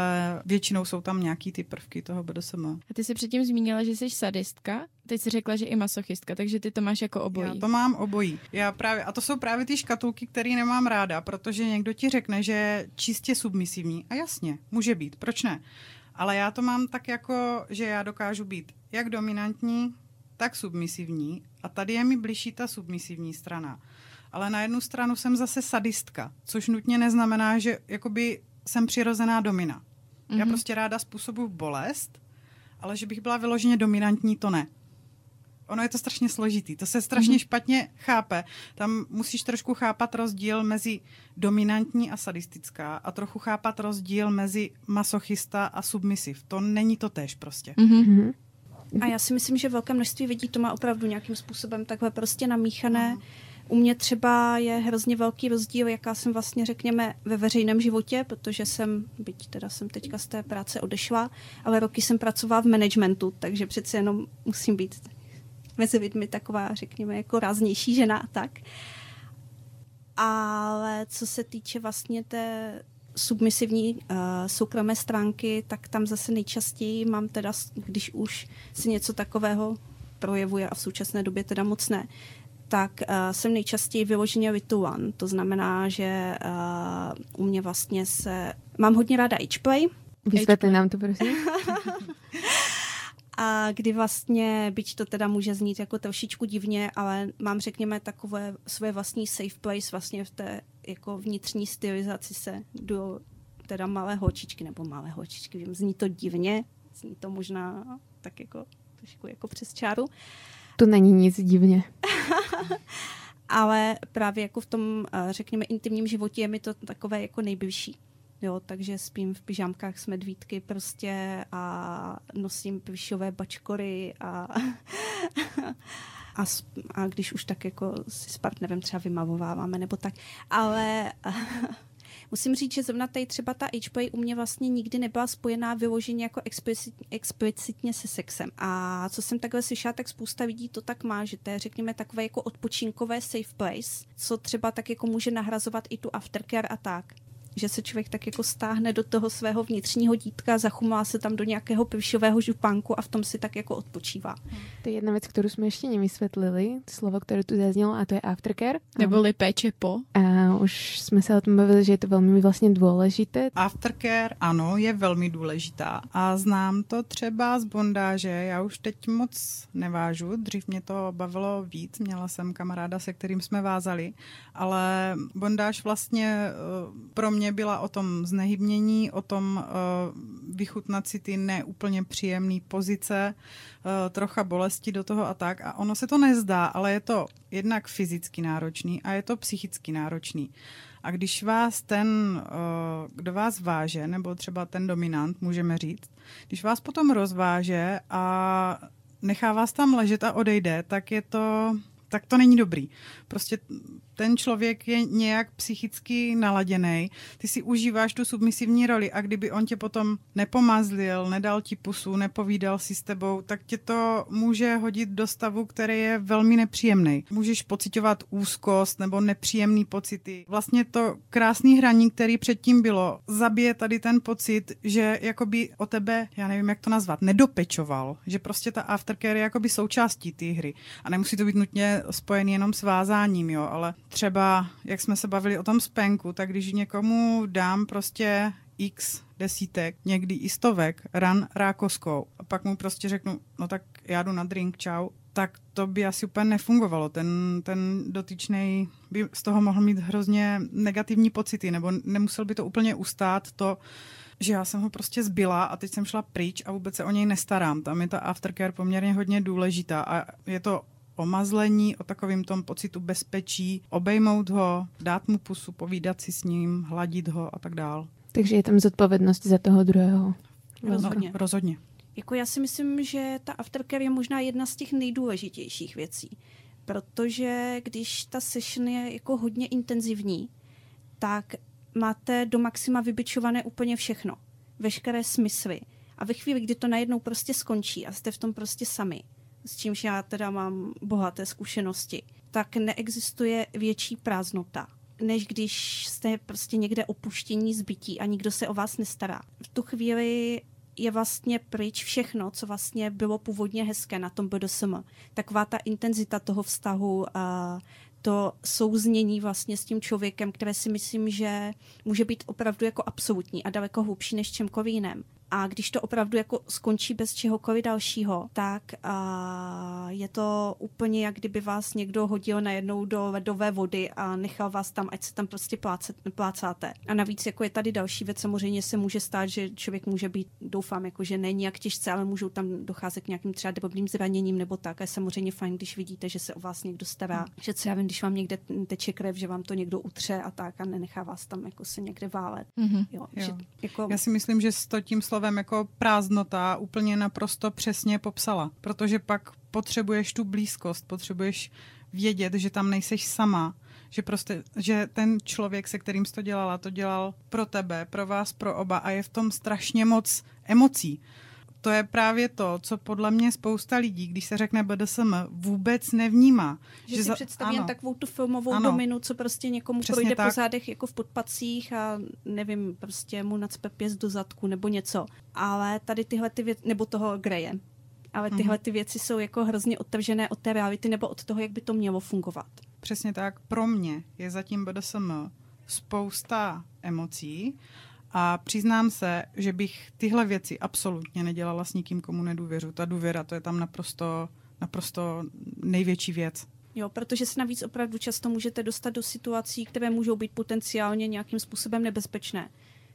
většinou jsou tam nějaký ty prvky toho BDSM. A ty jsi předtím zmínila, že jsi sadistka, teď jsi řekla, že i masochistka, takže ty to máš jako obojí. Já to mám obojí. Já právě, a to jsou právě ty škatulky, které nemám ráda, protože někdo ti řekne, že je čistě submisivní. A jasně, může být, proč ne? Ale já to mám tak jako, že já dokážu být jak dominantní, tak submisivní. A tady je mi blížší ta submisivní strana ale na jednu stranu jsem zase sadistka, což nutně neznamená, že jakoby jsem přirozená domina. Mm-hmm. Já mhm. prostě ráda způsobuji bolest, ale že bych byla vyloženě dominantní, to ne. Ono je to strašně složitý, to se strašně mm-hmm. špatně chápe. Tam musíš trošku chápat rozdíl mezi dominantní a sadistická a trochu chápat rozdíl mezi masochista a submisiv. To není to tež prostě. Mm-hmm. A já si myslím, že velké množství lidí to má opravdu nějakým způsobem takhle prostě namíchané. Mm u mě třeba je hrozně velký rozdíl, jaká jsem vlastně, řekněme, ve veřejném životě, protože jsem, byť teda jsem teďka z té práce odešla, ale roky jsem pracovala v managementu, takže přece jenom musím být mezi lidmi taková, řekněme, jako ráznější žena a tak. Ale co se týče vlastně té submisivní uh, soukromé stránky, tak tam zase nejčastěji mám teda, když už se něco takového projevuje a v současné době teda moc ne, tak uh, jsem nejčastěji vyloženě lituan. To znamená, že uh, u mě vlastně se... Mám hodně ráda H-Play. Vysvětli nám to, prosím. a kdy vlastně, byť to teda může znít jako trošičku divně, ale mám, řekněme, takové své vlastní safe place vlastně v té jako vnitřní stylizaci se do teda malé holčičky, nebo malé holčičky, vím, zní to divně, zní to možná tak jako trošku jako přes čáru, to není nic divně. Ale právě jako v tom, eh, řekněme, intimním životě je mi to takové jako nejbližší. Jo, takže spím v pyžámkách s medvídky prostě a nosím plišové bačkory a, a, a když už tak jako si s partnerem třeba vymavováváme nebo tak. Ale Musím říct, že zrovna tady třeba ta HPay u mě vlastně nikdy nebyla spojená vyloženě jako explicit, explicitně se sexem. A co jsem takhle slyšela, tak spousta lidí to tak má, že to je, řekněme, takové jako odpočinkové safe place, co třeba tak jako může nahrazovat i tu aftercare a tak že se člověk tak jako stáhne do toho svého vnitřního dítka, zachumá se tam do nějakého plišového župánku a v tom si tak jako odpočívá. To je jedna věc, kterou jsme ještě nevysvětlili, slovo, které tu zaznělo, a to je aftercare. Neboli péče po. A už jsme se o tom bavili, že je to velmi vlastně důležité. Aftercare, ano, je velmi důležitá. A znám to třeba z bondáže, já už teď moc nevážu, dřív mě to bavilo víc, měla jsem kamaráda, se kterým jsme vázali, ale bondáž vlastně eh, pro mě mě byla o tom znehybnění, o tom uh, vychutnat si ty neúplně příjemné pozice, uh, trocha bolesti do toho a tak. A ono se to nezdá, ale je to jednak fyzicky náročný a je to psychicky náročný. A když vás ten, uh, kdo vás váže, nebo třeba ten dominant, můžeme říct, když vás potom rozváže a nechá vás tam ležet a odejde, tak je to, tak to není dobrý. Prostě ten člověk je nějak psychicky naladěný, ty si užíváš tu submisivní roli a kdyby on tě potom nepomazlil, nedal ti pusu, nepovídal si s tebou, tak tě to může hodit do stavu, který je velmi nepříjemný. Můžeš pocitovat úzkost nebo nepříjemný pocity. Vlastně to krásný hraní, který předtím bylo, zabije tady ten pocit, že jakoby o tebe, já nevím, jak to nazvat, nedopečoval, že prostě ta aftercare je jakoby součástí té hry. A nemusí to být nutně spojený jenom s vázáním, jo, ale třeba, jak jsme se bavili o tom spenku, tak když někomu dám prostě x desítek, někdy i stovek ran rákoskou a pak mu prostě řeknu, no tak já jdu na drink, čau, tak to by asi úplně nefungovalo. Ten, ten dotyčný by z toho mohl mít hrozně negativní pocity, nebo nemusel by to úplně ustát to, že já jsem ho prostě zbyla a teď jsem šla pryč a vůbec se o něj nestarám. Tam je ta aftercare poměrně hodně důležitá a je to o mazlení, o takovým tom pocitu bezpečí, obejmout ho, dát mu pusu, povídat si s ním, hladit ho a tak dál. Takže je tam zodpovědnost za toho druhého. Rozhodně. No, rozhodně. Jako já si myslím, že ta aftercare je možná jedna z těch nejdůležitějších věcí, protože když ta session je jako hodně intenzivní, tak máte do maxima vybičované úplně všechno, veškeré smysly. A ve chvíli, kdy to najednou prostě skončí a jste v tom prostě sami, s čímž já teda mám bohaté zkušenosti, tak neexistuje větší prázdnota, než když jste prostě někde opuštění zbytí a nikdo se o vás nestará. V tu chvíli je vlastně pryč všechno, co vlastně bylo původně hezké na tom BDSM. Taková ta intenzita toho vztahu, a to souznění vlastně s tím člověkem, které si myslím, že může být opravdu jako absolutní a daleko hlubší než čemkoliv jiném. A když to opravdu jako skončí bez čehokoliv dalšího, tak a je to úplně jak kdyby vás někdo hodil najednou do ledové vody a nechal vás tam, ať se tam prostě plácet, plácáte. A navíc jako je tady další věc, samozřejmě se může stát, že člověk může být, doufám, jako že není jak těžce, ale můžou tam docházet k nějakým třeba drobným zraněním nebo tak. A je samozřejmě fajn, když vidíte, že se o vás někdo stará. Hmm. Že co já vím, když vám někde teče krev, že vám to někdo utře a tak a nenechá vás tam jako se někde válet. Mm-hmm. Jo, jo. Že, jako... Já si myslím, že s to tím slovem slovem jako prázdnota úplně naprosto přesně popsala, protože pak potřebuješ tu blízkost, potřebuješ vědět, že tam nejseš sama, že prostě, že ten člověk, se kterým jsi to dělala, to dělal pro tebe, pro vás, pro oba a je v tom strašně moc emocí to je právě to, co podle mě spousta lidí, když se řekne BDSM, vůbec nevnímá. Že, že si za... představí jen takovou tu filmovou ano. dominu, co prostě někomu Přesně projde tak. po zádech jako v podpacích a nevím, prostě mu nacpe pěst do zadku nebo něco. Ale tady tyhle ty věci, nebo toho greje. Ale mhm. tyhle ty věci jsou jako hrozně odtržené od té reality nebo od toho, jak by to mělo fungovat. Přesně tak. Pro mě je zatím BDSM spousta emocí a přiznám se, že bych tyhle věci absolutně nedělala s nikým, komu nedůvěřu. Ta důvěra, to je tam naprosto, naprosto největší věc. Jo, protože se navíc opravdu často můžete dostat do situací, které můžou být potenciálně nějakým způsobem nebezpečné.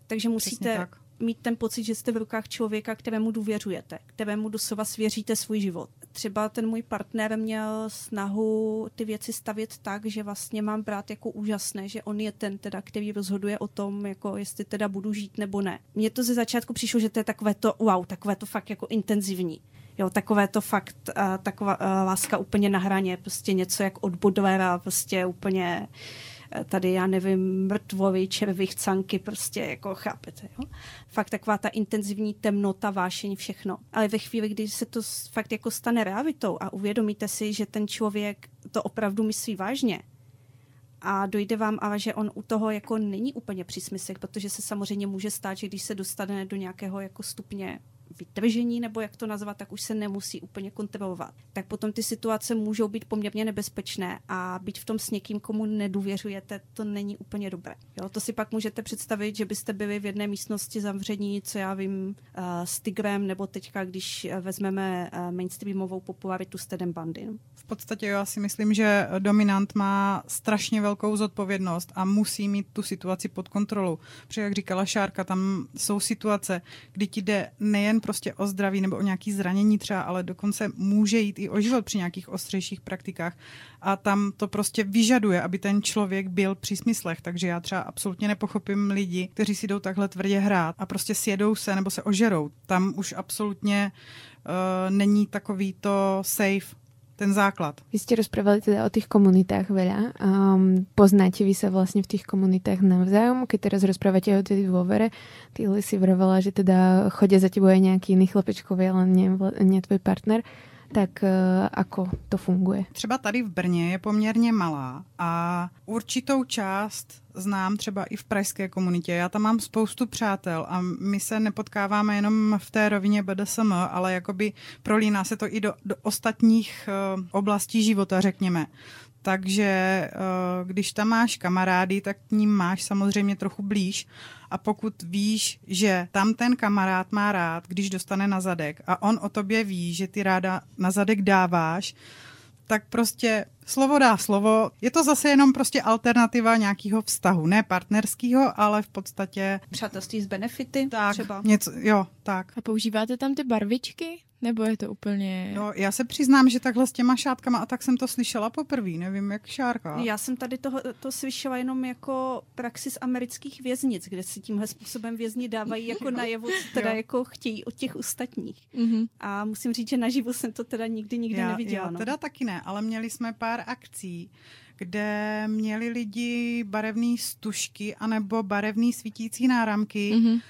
Takže musíte mít ten pocit, že jste v rukách člověka, kterému důvěřujete, kterému doslova svěříte svůj život. Třeba ten můj partner měl snahu ty věci stavět tak, že vlastně mám brát jako úžasné, že on je ten teda, který rozhoduje o tom, jako jestli teda budu žít nebo ne. Mně to ze začátku přišlo, že to je takové to wow, takové to fakt jako intenzivní. Jo, takové to fakt, uh, taková uh, láska úplně na hraně, prostě něco jak od prostě úplně uh, tady, já nevím, mrtvovi, červy, chcanky, prostě jako chápete, jo? Fakt taková ta intenzivní temnota, vášení, všechno. Ale ve chvíli, kdy se to fakt jako stane realitou a uvědomíte si, že ten člověk to opravdu myslí vážně, a dojde vám ale, že on u toho jako není úplně při smyslech, protože se samozřejmě může stát, že když se dostane do nějakého jako stupně vytržení, nebo jak to nazvat, tak už se nemusí úplně kontrolovat. Tak potom ty situace můžou být poměrně nebezpečné a být v tom s někým, komu nedůvěřujete, to není úplně dobré. Jo, to si pak můžete představit, že byste byli v jedné místnosti zavření, co já vím, uh, s Tigrem, nebo teďka, když vezmeme uh, mainstreamovou popularitu s Tedem Bandin. V podstatě já si myslím, že dominant má strašně velkou zodpovědnost a musí mít tu situaci pod kontrolou. Protože jak říkala Šárka, tam jsou situace, kdy ti jde nejen prostě o zdraví nebo o nějaké zranění třeba, ale dokonce může jít i o život při nějakých ostřejších praktikách. A tam to prostě vyžaduje, aby ten člověk byl při smyslech. Takže já třeba absolutně nepochopím lidi, kteří si jdou takhle tvrdě hrát a prostě sjedou se nebo se ožerou. Tam už absolutně uh, není takový to safe ten základ. Vy ste rozprávali teda o tých komunitách veľa. Um, poznáte vy sa vlastne v tých komunitách navzájom? Keď teraz rozprávate o tej dôvere, ty si vravala, že teda chodia za tebou aj nejaký iný chlapečkovia, ale nie, nie tvoj partner tak uh, ako to funguje? Třeba tady v Brně je poměrně malá a určitou část znám třeba i v pražské komunitě. Já tam mám spoustu přátel a my se nepotkáváme jenom v té rovině BDSM, ale jakoby prolíná se to i do, do ostatních uh, oblastí života, řekněme. Takže eh, když tam máš kamarády, tak k ním máš samozřejmě trochu blíž. A pokud víš, že tam ten kamarád má rád, když dostane na zadek a on o tobě ví, že ty ráda na zadek dáváš, tak prostě slovo dá slovo. Je to zase jenom prostě alternativa nějakého vztahu, ne partnerského, ale v podstatě... Přátelství s benefity tak, třeba. Něco, jo, tak. A používáte tam ty barvičky? Nebo je to úplně... No, já se přiznám, že takhle s těma šátkama a tak jsem to slyšela poprvé, nevím jak šárka. Já jsem tady toho, to slyšela jenom jako praxis amerických věznic, kde si tímhle způsobem vězni dávají jako najevo, teda jo. jako chtějí od těch ostatních. Mm-hmm. A musím říct, že naživu jsem to teda nikdy, nikdy já, neviděla. Já no. teda taky ne, ale měli jsme pár akcí, kde měli lidi barevné stužky anebo barevné svítící náramky, mm-hmm.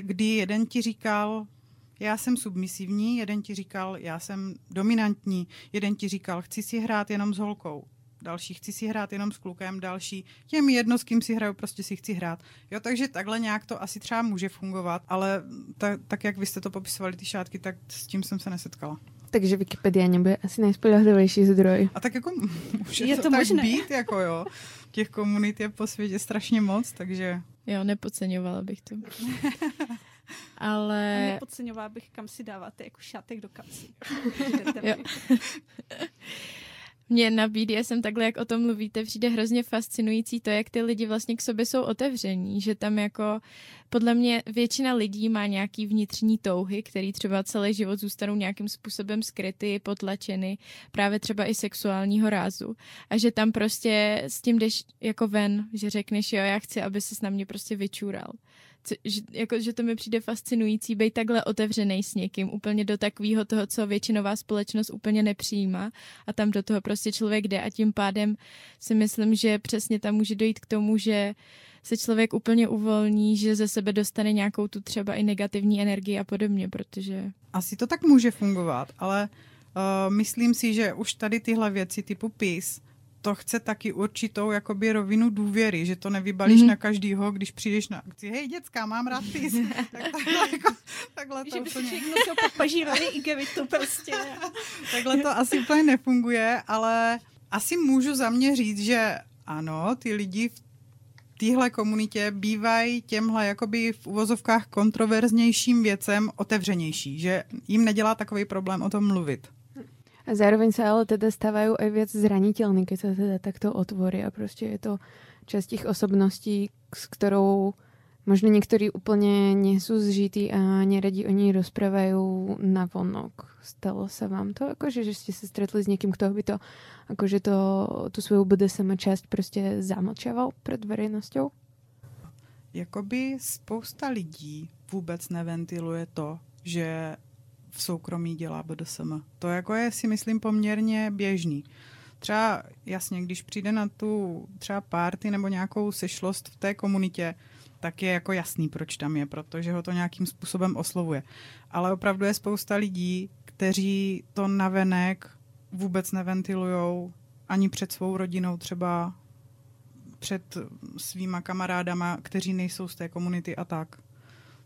kdy jeden ti říkal, já jsem submisivní, jeden ti říkal, já jsem dominantní, jeden ti říkal, chci si hrát jenom s holkou, další chci si hrát jenom s klukem, další těm jedno, s kým si hraju, prostě si chci hrát. Jo, takže takhle nějak to asi třeba může fungovat, ale ta, tak, jak vy jste to popisovali, ty šátky, tak s tím jsem se nesetkala. Takže Wikipedia nebude asi nejspolehlivější zdroj. A tak jako může je to, to tak možné. být, jako jo. Těch komunit je po světě strašně moc, takže... Jo, nepodceňovala bych to. ale... A nepodceňovala bych, kam si dáváte jako šátek do kapsy. Mně na BDSM takhle, jak o tom mluvíte, přijde hrozně fascinující to, jak ty lidi vlastně k sobě jsou otevření, že tam jako podle mě většina lidí má nějaký vnitřní touhy, který třeba celý život zůstanou nějakým způsobem skryty, potlačeny, právě třeba i sexuálního rázu. A že tam prostě s tím jdeš jako ven, že řekneš, jo, já chci, aby se na mě prostě vyčůral že, jako, že to mi přijde fascinující být takhle otevřený s někým, úplně do takového toho, co většinová společnost úplně nepřijímá. A tam do toho prostě člověk jde. A tím pádem si myslím, že přesně tam může dojít k tomu, že se člověk úplně uvolní, že ze sebe dostane nějakou tu třeba i negativní energii a podobně, protože... Asi to tak může fungovat, ale uh, myslím si, že už tady tyhle věci typu PIS to chce taky určitou jakoby rovinu důvěry, že to nevybalíš mm-hmm. na každýho, když přijdeš na akci. Hej, děcka, mám rád pís. tak takhle, jako, takhle to že úplně... Že by i gevitu prostě. takhle to asi úplně nefunguje, ale asi můžu za mě říct, že ano, ty lidi v téhle komunitě bývají těmhle jakoby v uvozovkách kontroverznějším věcem otevřenější, že jim nedělá takový problém o tom mluvit. A zároveň sa ale teda stávajú aj viac zraniteľní, keď sa teda takto otvoria. Proste je to časť ich osobností, s ktorou možno niektorí úplne nie sú zžití a neradi o nej rozprávajú na vonok. Stalo sa vám to, akože, že ste sa stretli s niekým, kto by to, akože to, tú svoju BDSM časť prostě zamlčával pred verejnosťou? Jakoby spousta lidí vůbec neventiluje to, že v soukromí dělá BDSM. To jako je si myslím poměrně běžný. Třeba jasně, když přijde na tu třeba party nebo nějakou sešlost v té komunitě, tak je jako jasný, proč tam je, protože ho to nějakým způsobem oslovuje. Ale opravdu je spousta lidí, kteří to navenek vůbec neventilujou ani před svou rodinou, třeba před svýma kamarádama, kteří nejsou z té komunity a tak.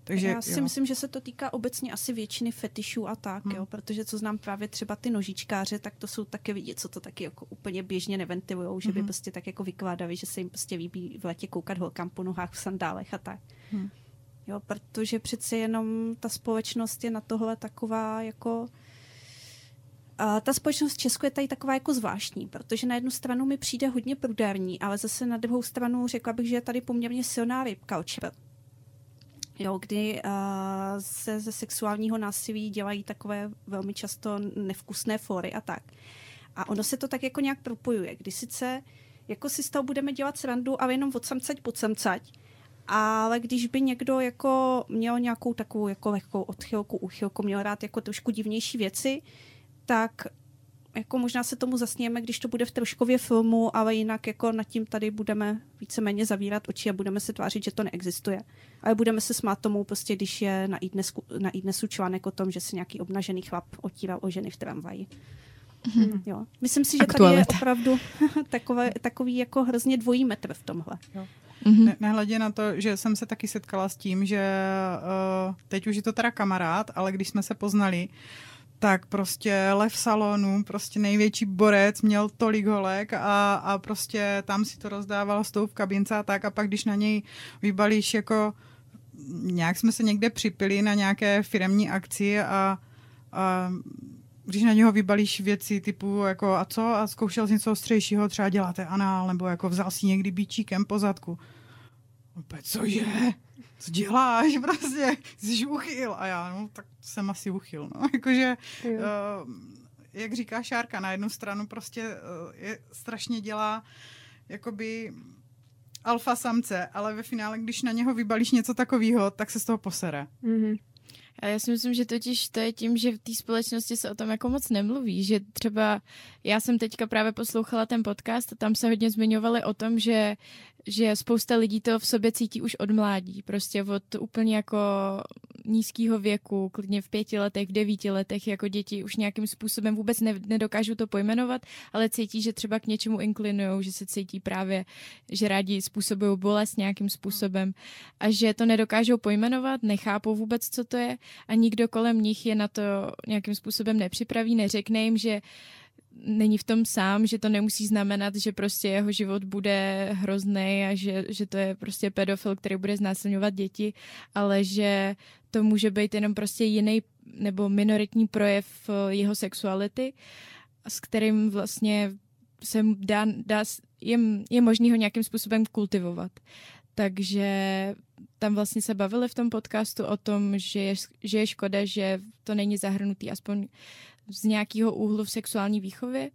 Takže, Já si jo. myslím, že se to týká obecně asi většiny fetišů a tak, hmm. jo, protože co znám právě třeba ty nožičkáře, tak to jsou taky vidět, co to taky jako úplně běžně neventilujou, že by hmm. prostě tak jako vykládali, že se jim prostě líbí v letě koukat holkám po nohách v sandálech a tak. Hmm. Jo, protože přece jenom ta společnost je na tohle taková jako a ta společnost v Česku je tady taková jako zvláštní, protože na jednu stranu mi přijde hodně prudární, ale zase na druhou stranu řekla bych, že je tady poměrně silná rape culture jo, kdy uh, se ze sexuálního násilí dělají takové velmi často nevkusné fory a tak. A ono se to tak jako nějak propojuje, kdy sice jako si z toho budeme dělat srandu, ale jenom od samcať samcať, ale když by někdo jako měl nějakou takovou jako lehkou odchylku, úchylku, měl rád jako trošku divnější věci, tak jako možná se tomu zasnějeme, když to bude v troškově filmu, ale jinak jako nad tím tady budeme víceméně zavírat oči a budeme se tvářit, že to neexistuje. Ale budeme se smát tomu prostě, když je na iDnesku, na iDnesu článek o tom, že se nějaký obnažený chlap otíral o ženy v tramvaji. Mm. Jo. Myslím si, že Aktualita. tady je opravdu takové, takový jako hrozně dvojí metr v tomhle. Jo. Mm-hmm. Ne, nehledě na to, že jsem se taky setkala s tím, že uh, teď už je to teda kamarád, ale když jsme se poznali, tak prostě lev salonu, prostě největší borec, měl tolik holek a, a prostě tam si to rozdával s tou v kabince a tak a pak když na něj vybalíš jako nějak jsme se někde připili na nějaké firemní akci a, a když na něho vybalíš věci typu jako a co a zkoušel jsi něco ostřejšího, třeba děláte anál, nebo jako vzal si někdy bíčíkem po zadku. Opět, cože? Co děláš? Prostě jsi uchyl. A já, no, tak jsem asi uchyl. No. Jakože, uh, jak říká Šárka, na jednu stranu prostě uh, je, strašně dělá jakoby alfa samce, ale ve finále, když na něho vybalíš něco takového, tak se z toho posere. Mm-hmm. A já si myslím, že totiž to je tím, že v té společnosti se o tom jako moc nemluví, že třeba já jsem teďka právě poslouchala ten podcast a tam se hodně zmiňovali o tom, že že spousta lidí to v sobě cítí už od mládí, prostě od úplně jako nízkého věku, klidně v pěti letech, v devíti letech, jako děti už nějakým způsobem vůbec ne, nedokážou to pojmenovat, ale cítí, že třeba k něčemu inklinují, že se cítí právě, že rádi způsobují bolest nějakým způsobem a že to nedokážou pojmenovat, nechápou vůbec, co to je a nikdo kolem nich je na to nějakým způsobem nepřipraví, neřekne jim, že není v tom sám, že to nemusí znamenat, že prostě jeho život bude hrozný a že, že to je prostě pedofil, který bude znásilňovat děti, ale že to může být jenom prostě jiný nebo minoritní projev eh, jeho sexuality, s kterým vlastně se dá, dá je, je možný ho nějakým způsobem kultivovat. Takže tam vlastně se bavili v tom podcastu o tom, že je, že je škoda, že to není zahrnutý aspoň z nějakého úhlu v sexuální výchově,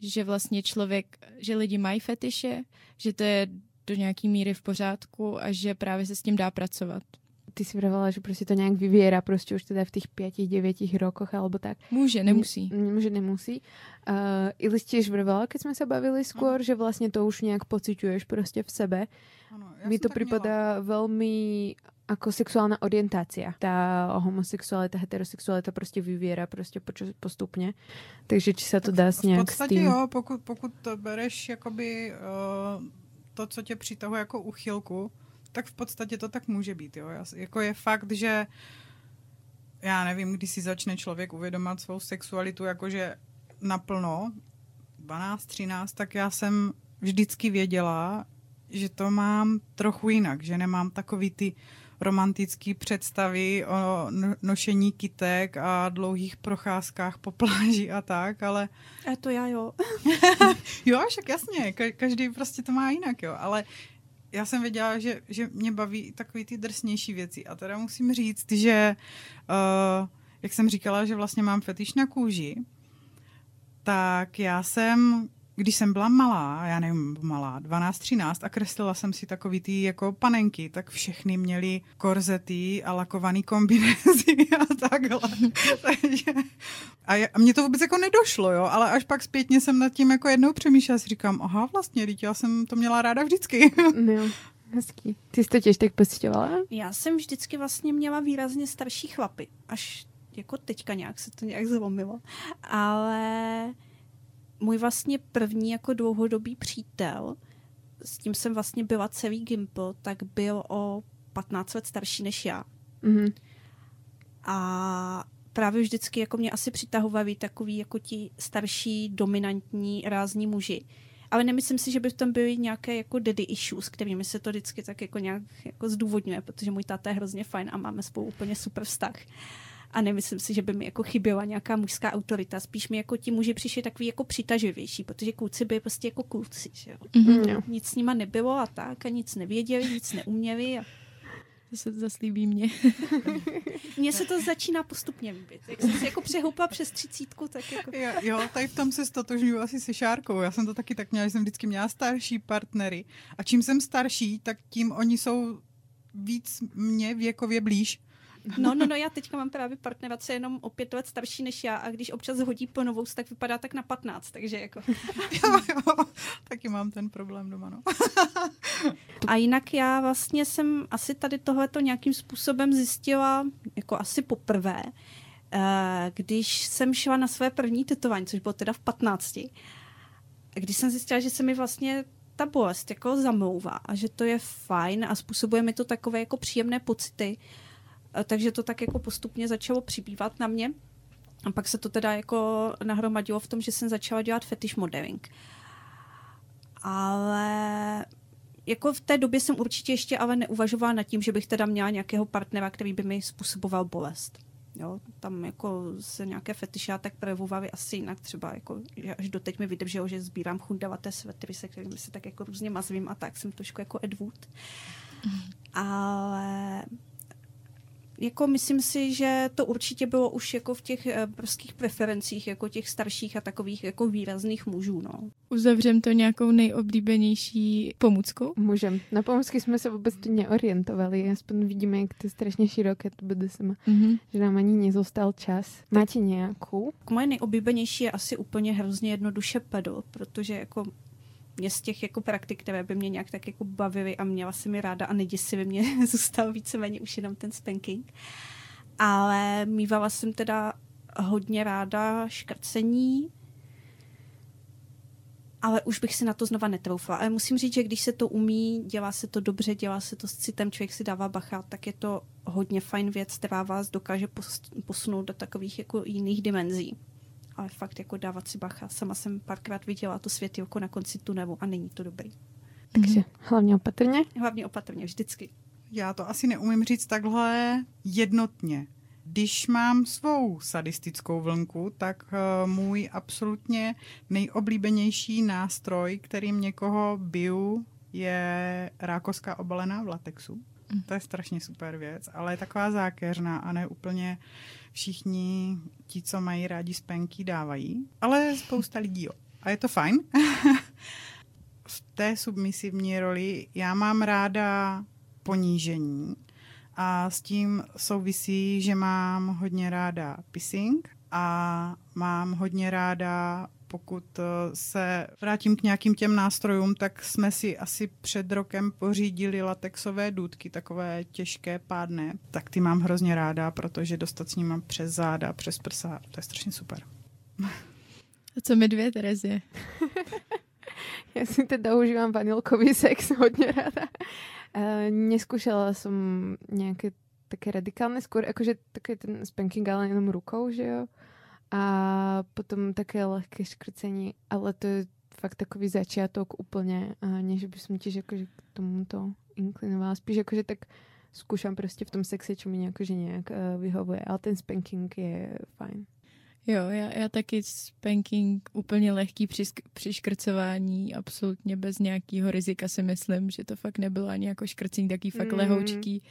že vlastně člověk, že lidi mají fetiše, že to je do nějaký míry v pořádku a že právě se s tím dá pracovat. Ty si vravala, že prostě to nějak vyvěra prostě už teda v těch pěti, devětich rokoch alebo tak. Může, nemusí. Může, nemusí. Uh, Ili tiež vravala, keď jsme se bavili skôr, no. že vlastně to už nějak pociťuješ prostě v sebe. Ano, Mi to připadá velmi ako sexuálna orientácia. Tá homosexualita, heterosexualita prostě vyviera prostě postupně. Takže či se to dá s nějak v podstatě s tím... jo, pokud, pokud to bereš jakoby uh, to, co tě přitahuje jako uchylku, tak v podstatě to tak může být. Jo. Jako je fakt, že já nevím, kdy si začne člověk uvědomat svou sexualitu jakože naplno, 12, 13, tak já jsem vždycky věděla, že to mám trochu jinak, že nemám takový ty romantické představy o nošení kytek a dlouhých procházkách po pláži a tak, ale... A to já jo. jo, však jasně, každý prostě to má jinak, jo, ale já jsem věděla, že, že mě baví takový ty drsnější věci a teda musím říct, že uh, jak jsem říkala, že vlastně mám fetiš na kůži, tak já jsem když jsem byla malá, já nevím, malá, 12-13 a kreslila jsem si takový ty jako panenky, tak všechny měly korzety a lakovaný kombinézy a takhle. Takže, a, je, a mně to vůbec jako nedošlo, jo, ale až pak zpětně jsem nad tím jako jednou přemýšlela, si říkám, aha, vlastně, dítě, já jsem to měla ráda vždycky. No. Hezký. Ty jsi to těž tak pocitovala? Já jsem vždycky vlastně měla výrazně starší chlapy. Až jako teďka nějak se to nějak zlomilo. Ale můj vlastně první jako dlouhodobý přítel, s tím jsem vlastně byla celý Gimple, tak byl o 15 let starší než já. Mm-hmm. A právě vždycky jako mě asi přitahovali takový jako ti starší, dominantní, rázní muži. Ale nemyslím si, že by v tom byly nějaké jako daddy issues, kterými se to vždycky tak jako nějak jako zdůvodňuje, protože můj táta je hrozně fajn a máme spolu úplně super vztah. Uh, a nemyslím si, že by mi jako chyběla nějaká mužská autorita. Spíš mi jako ti muži přišli takový jako přitaživější, protože kluci by prostě jako kluci, že jo. Mm-hmm. Nic s nima nebylo a tak a nic nevěděli, nic neuměli a to se zaslíbí mě. Mně se to začíná postupně líbit. Jak jsem si jako přehoupla přes třicítku, tak jako... Jo, jo, tady v tom se stotožňuji asi se Šárkou. Já jsem to taky tak měla, že jsem vždycky měla starší partnery. A čím jsem starší, tak tím oni jsou víc mě věkově blíž. No, no, no, já teďka mám právě partnera, co je jenom o pět let starší než já a když občas hodí po novou, tak vypadá tak na 15, takže jako... jo, jo, taky mám ten problém doma, no. a jinak já vlastně jsem asi tady tohleto nějakým způsobem zjistila jako asi poprvé, eh, když jsem šla na své první tetování, což bylo teda v 15. Když jsem zjistila, že se mi vlastně ta bolest jako zamlouvá a že to je fajn a způsobuje mi to takové jako příjemné pocity, takže to tak jako postupně začalo přibývat na mě. A pak se to teda jako nahromadilo v tom, že jsem začala dělat fetish modeling. Ale jako v té době jsem určitě ještě ale neuvažovala nad tím, že bych teda měla nějakého partnera, který by mi způsoboval bolest. Jo, tam jako se nějaké tak projevovaly asi jinak. Třeba jako, že až doteď mi vydrželo, že sbírám chundavaté svetry, se kterými se tak jako různě mazvím a tak jsem trošku jako Ed Wood. Mm. Ale jako myslím si, že to určitě bylo už jako v těch brzkých preferencích, jako těch starších a takových jako výrazných mužů, no. Uzavřem to nějakou nejoblíbenější pomůckou? Můžem. Na pomůcky jsme se vůbec neorientovali, aspoň vidíme, jak to je strašně široké to bude sama, mm-hmm. že nám ani nezostal čas. Máte nějakou? Moje nejoblíbenější je asi úplně hrozně jednoduše pedal, protože jako mě z těch jako praktik, které by mě nějak tak jako bavily a měla si mi ráda a neděsivě mě zůstal víceméně už jenom ten spanking. Ale mývala jsem teda hodně ráda škrcení, ale už bych si na to znova netroufla. Ale musím říct, že když se to umí, dělá se to dobře, dělá se to s citem, člověk si dává bacha, tak je to hodně fajn věc, která vás dokáže posunout do takových jako jiných dimenzí ale fakt jako dávat si bacha. Sama jsem párkrát viděla to světilko na konci tunelu a není to dobrý. Takže hlavně opatrně? Hlavně opatrně, vždycky. Já to asi neumím říct takhle jednotně. Když mám svou sadistickou vlnku, tak uh, můj absolutně nejoblíbenější nástroj, kterým někoho biju, je rákoská obalená v latexu. Mm. To je strašně super věc, ale je taková zákeřná a ne úplně všichni ti, co mají rádi spenky, dávají. Ale spousta lidí jo. A je to fajn. v té submisivní roli já mám ráda ponížení a s tím souvisí, že mám hodně ráda pissing a mám hodně ráda pokud eh, se vrátím k nějakým těm nástrojům, tak jsme si asi před rokem pořídili latexové důdky, takové těžké, pádné. Tak ty mám hrozně ráda, protože dostat s nimi přes záda, přes prsa, to je strašně super. A co my dvě, Terezie? Já si teda užívám vanilkový sex hodně ráda. Uh, neskúšala som nejaké také radikálne, skôr akože také ten spanking, ale jenom rukou, že jo a potom také lehké škrcení, ale to je fakt takový začiatok úplně, a nie, že by som tiež akože k tomuto inklinovala, spíš akože tak skúšam prostě v tom sexe, čo mi akože nejak uh, vyhovuje, ale ten spanking je fajn. Jo, já, já taky spanking úplně lehký přisk, přiškrcování, absolutně bez nějakého rizika si myslím, že to fakt nebylo ani jako škrcení, taký fakt mm. lehoučký.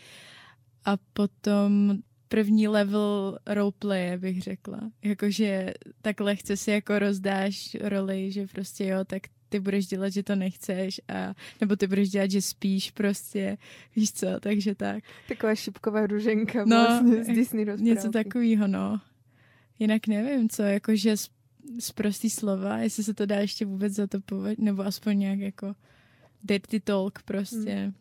A potom první level roleplaye, bych řekla. Jakože tak lehce si jako rozdáš roli, že prostě jo, tak ty budeš dělat, že to nechceš a nebo ty budeš dělat, že spíš prostě, víš co, takže tak. Taková šipková ruženka no, vlastně z Disney rozprávky. Něco takového, no. Jinak nevím, co, jakože z, z prostý slova, jestli se to dá ještě vůbec za to považovat, nebo aspoň nějak jako dirty talk prostě. Hmm.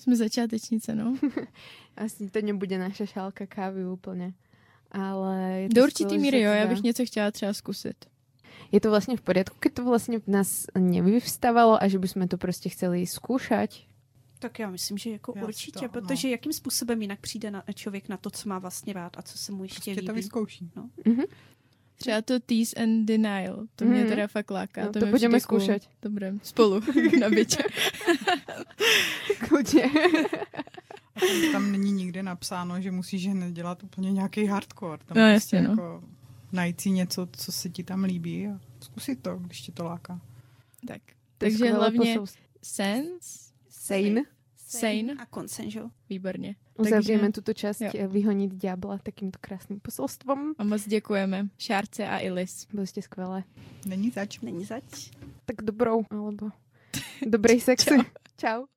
Jsme začátečnice, no. Asi to nebude naša šálka kávy úplně. Ale je to Do určitý míry, jo, já bych něco chtěla třeba zkusit. Je to vlastně v poriadku, keď to vlastně v nás nevyvstávalo a že bychom to prostě chceli zkoušet? Tak já myslím, že jako já určitě, to, protože no. jakým způsobem jinak přijde na, člověk na to, co má vlastně rád a co se mu ještě prostě líbí. to vyzkouší. No. Mm-hmm. Třeba to tease and denial, to mě mm. teda fakt láká. No, to, to budeme zkoušet. Dobré, spolu na bytě. Kludně. tam není nikde napsáno, že musíš hned dělat úplně nějaký hardcore. Tam no, prostě jasně, no. jako najít si něco, co se ti tam líbí a zkusit to, když tě to láká. Tak. Takže hlavně sense, sane, sane a consensual. Výborně. Uzavřeme Takže, tuto část jo. vyhonit ďábla takýmto krásným poselstvom. A moc děkujeme Šárce a Ilis. Byli jste skvělé. Není zač. Není zač. Tak dobrou, alebo dobrý sexy. Čau. Čau.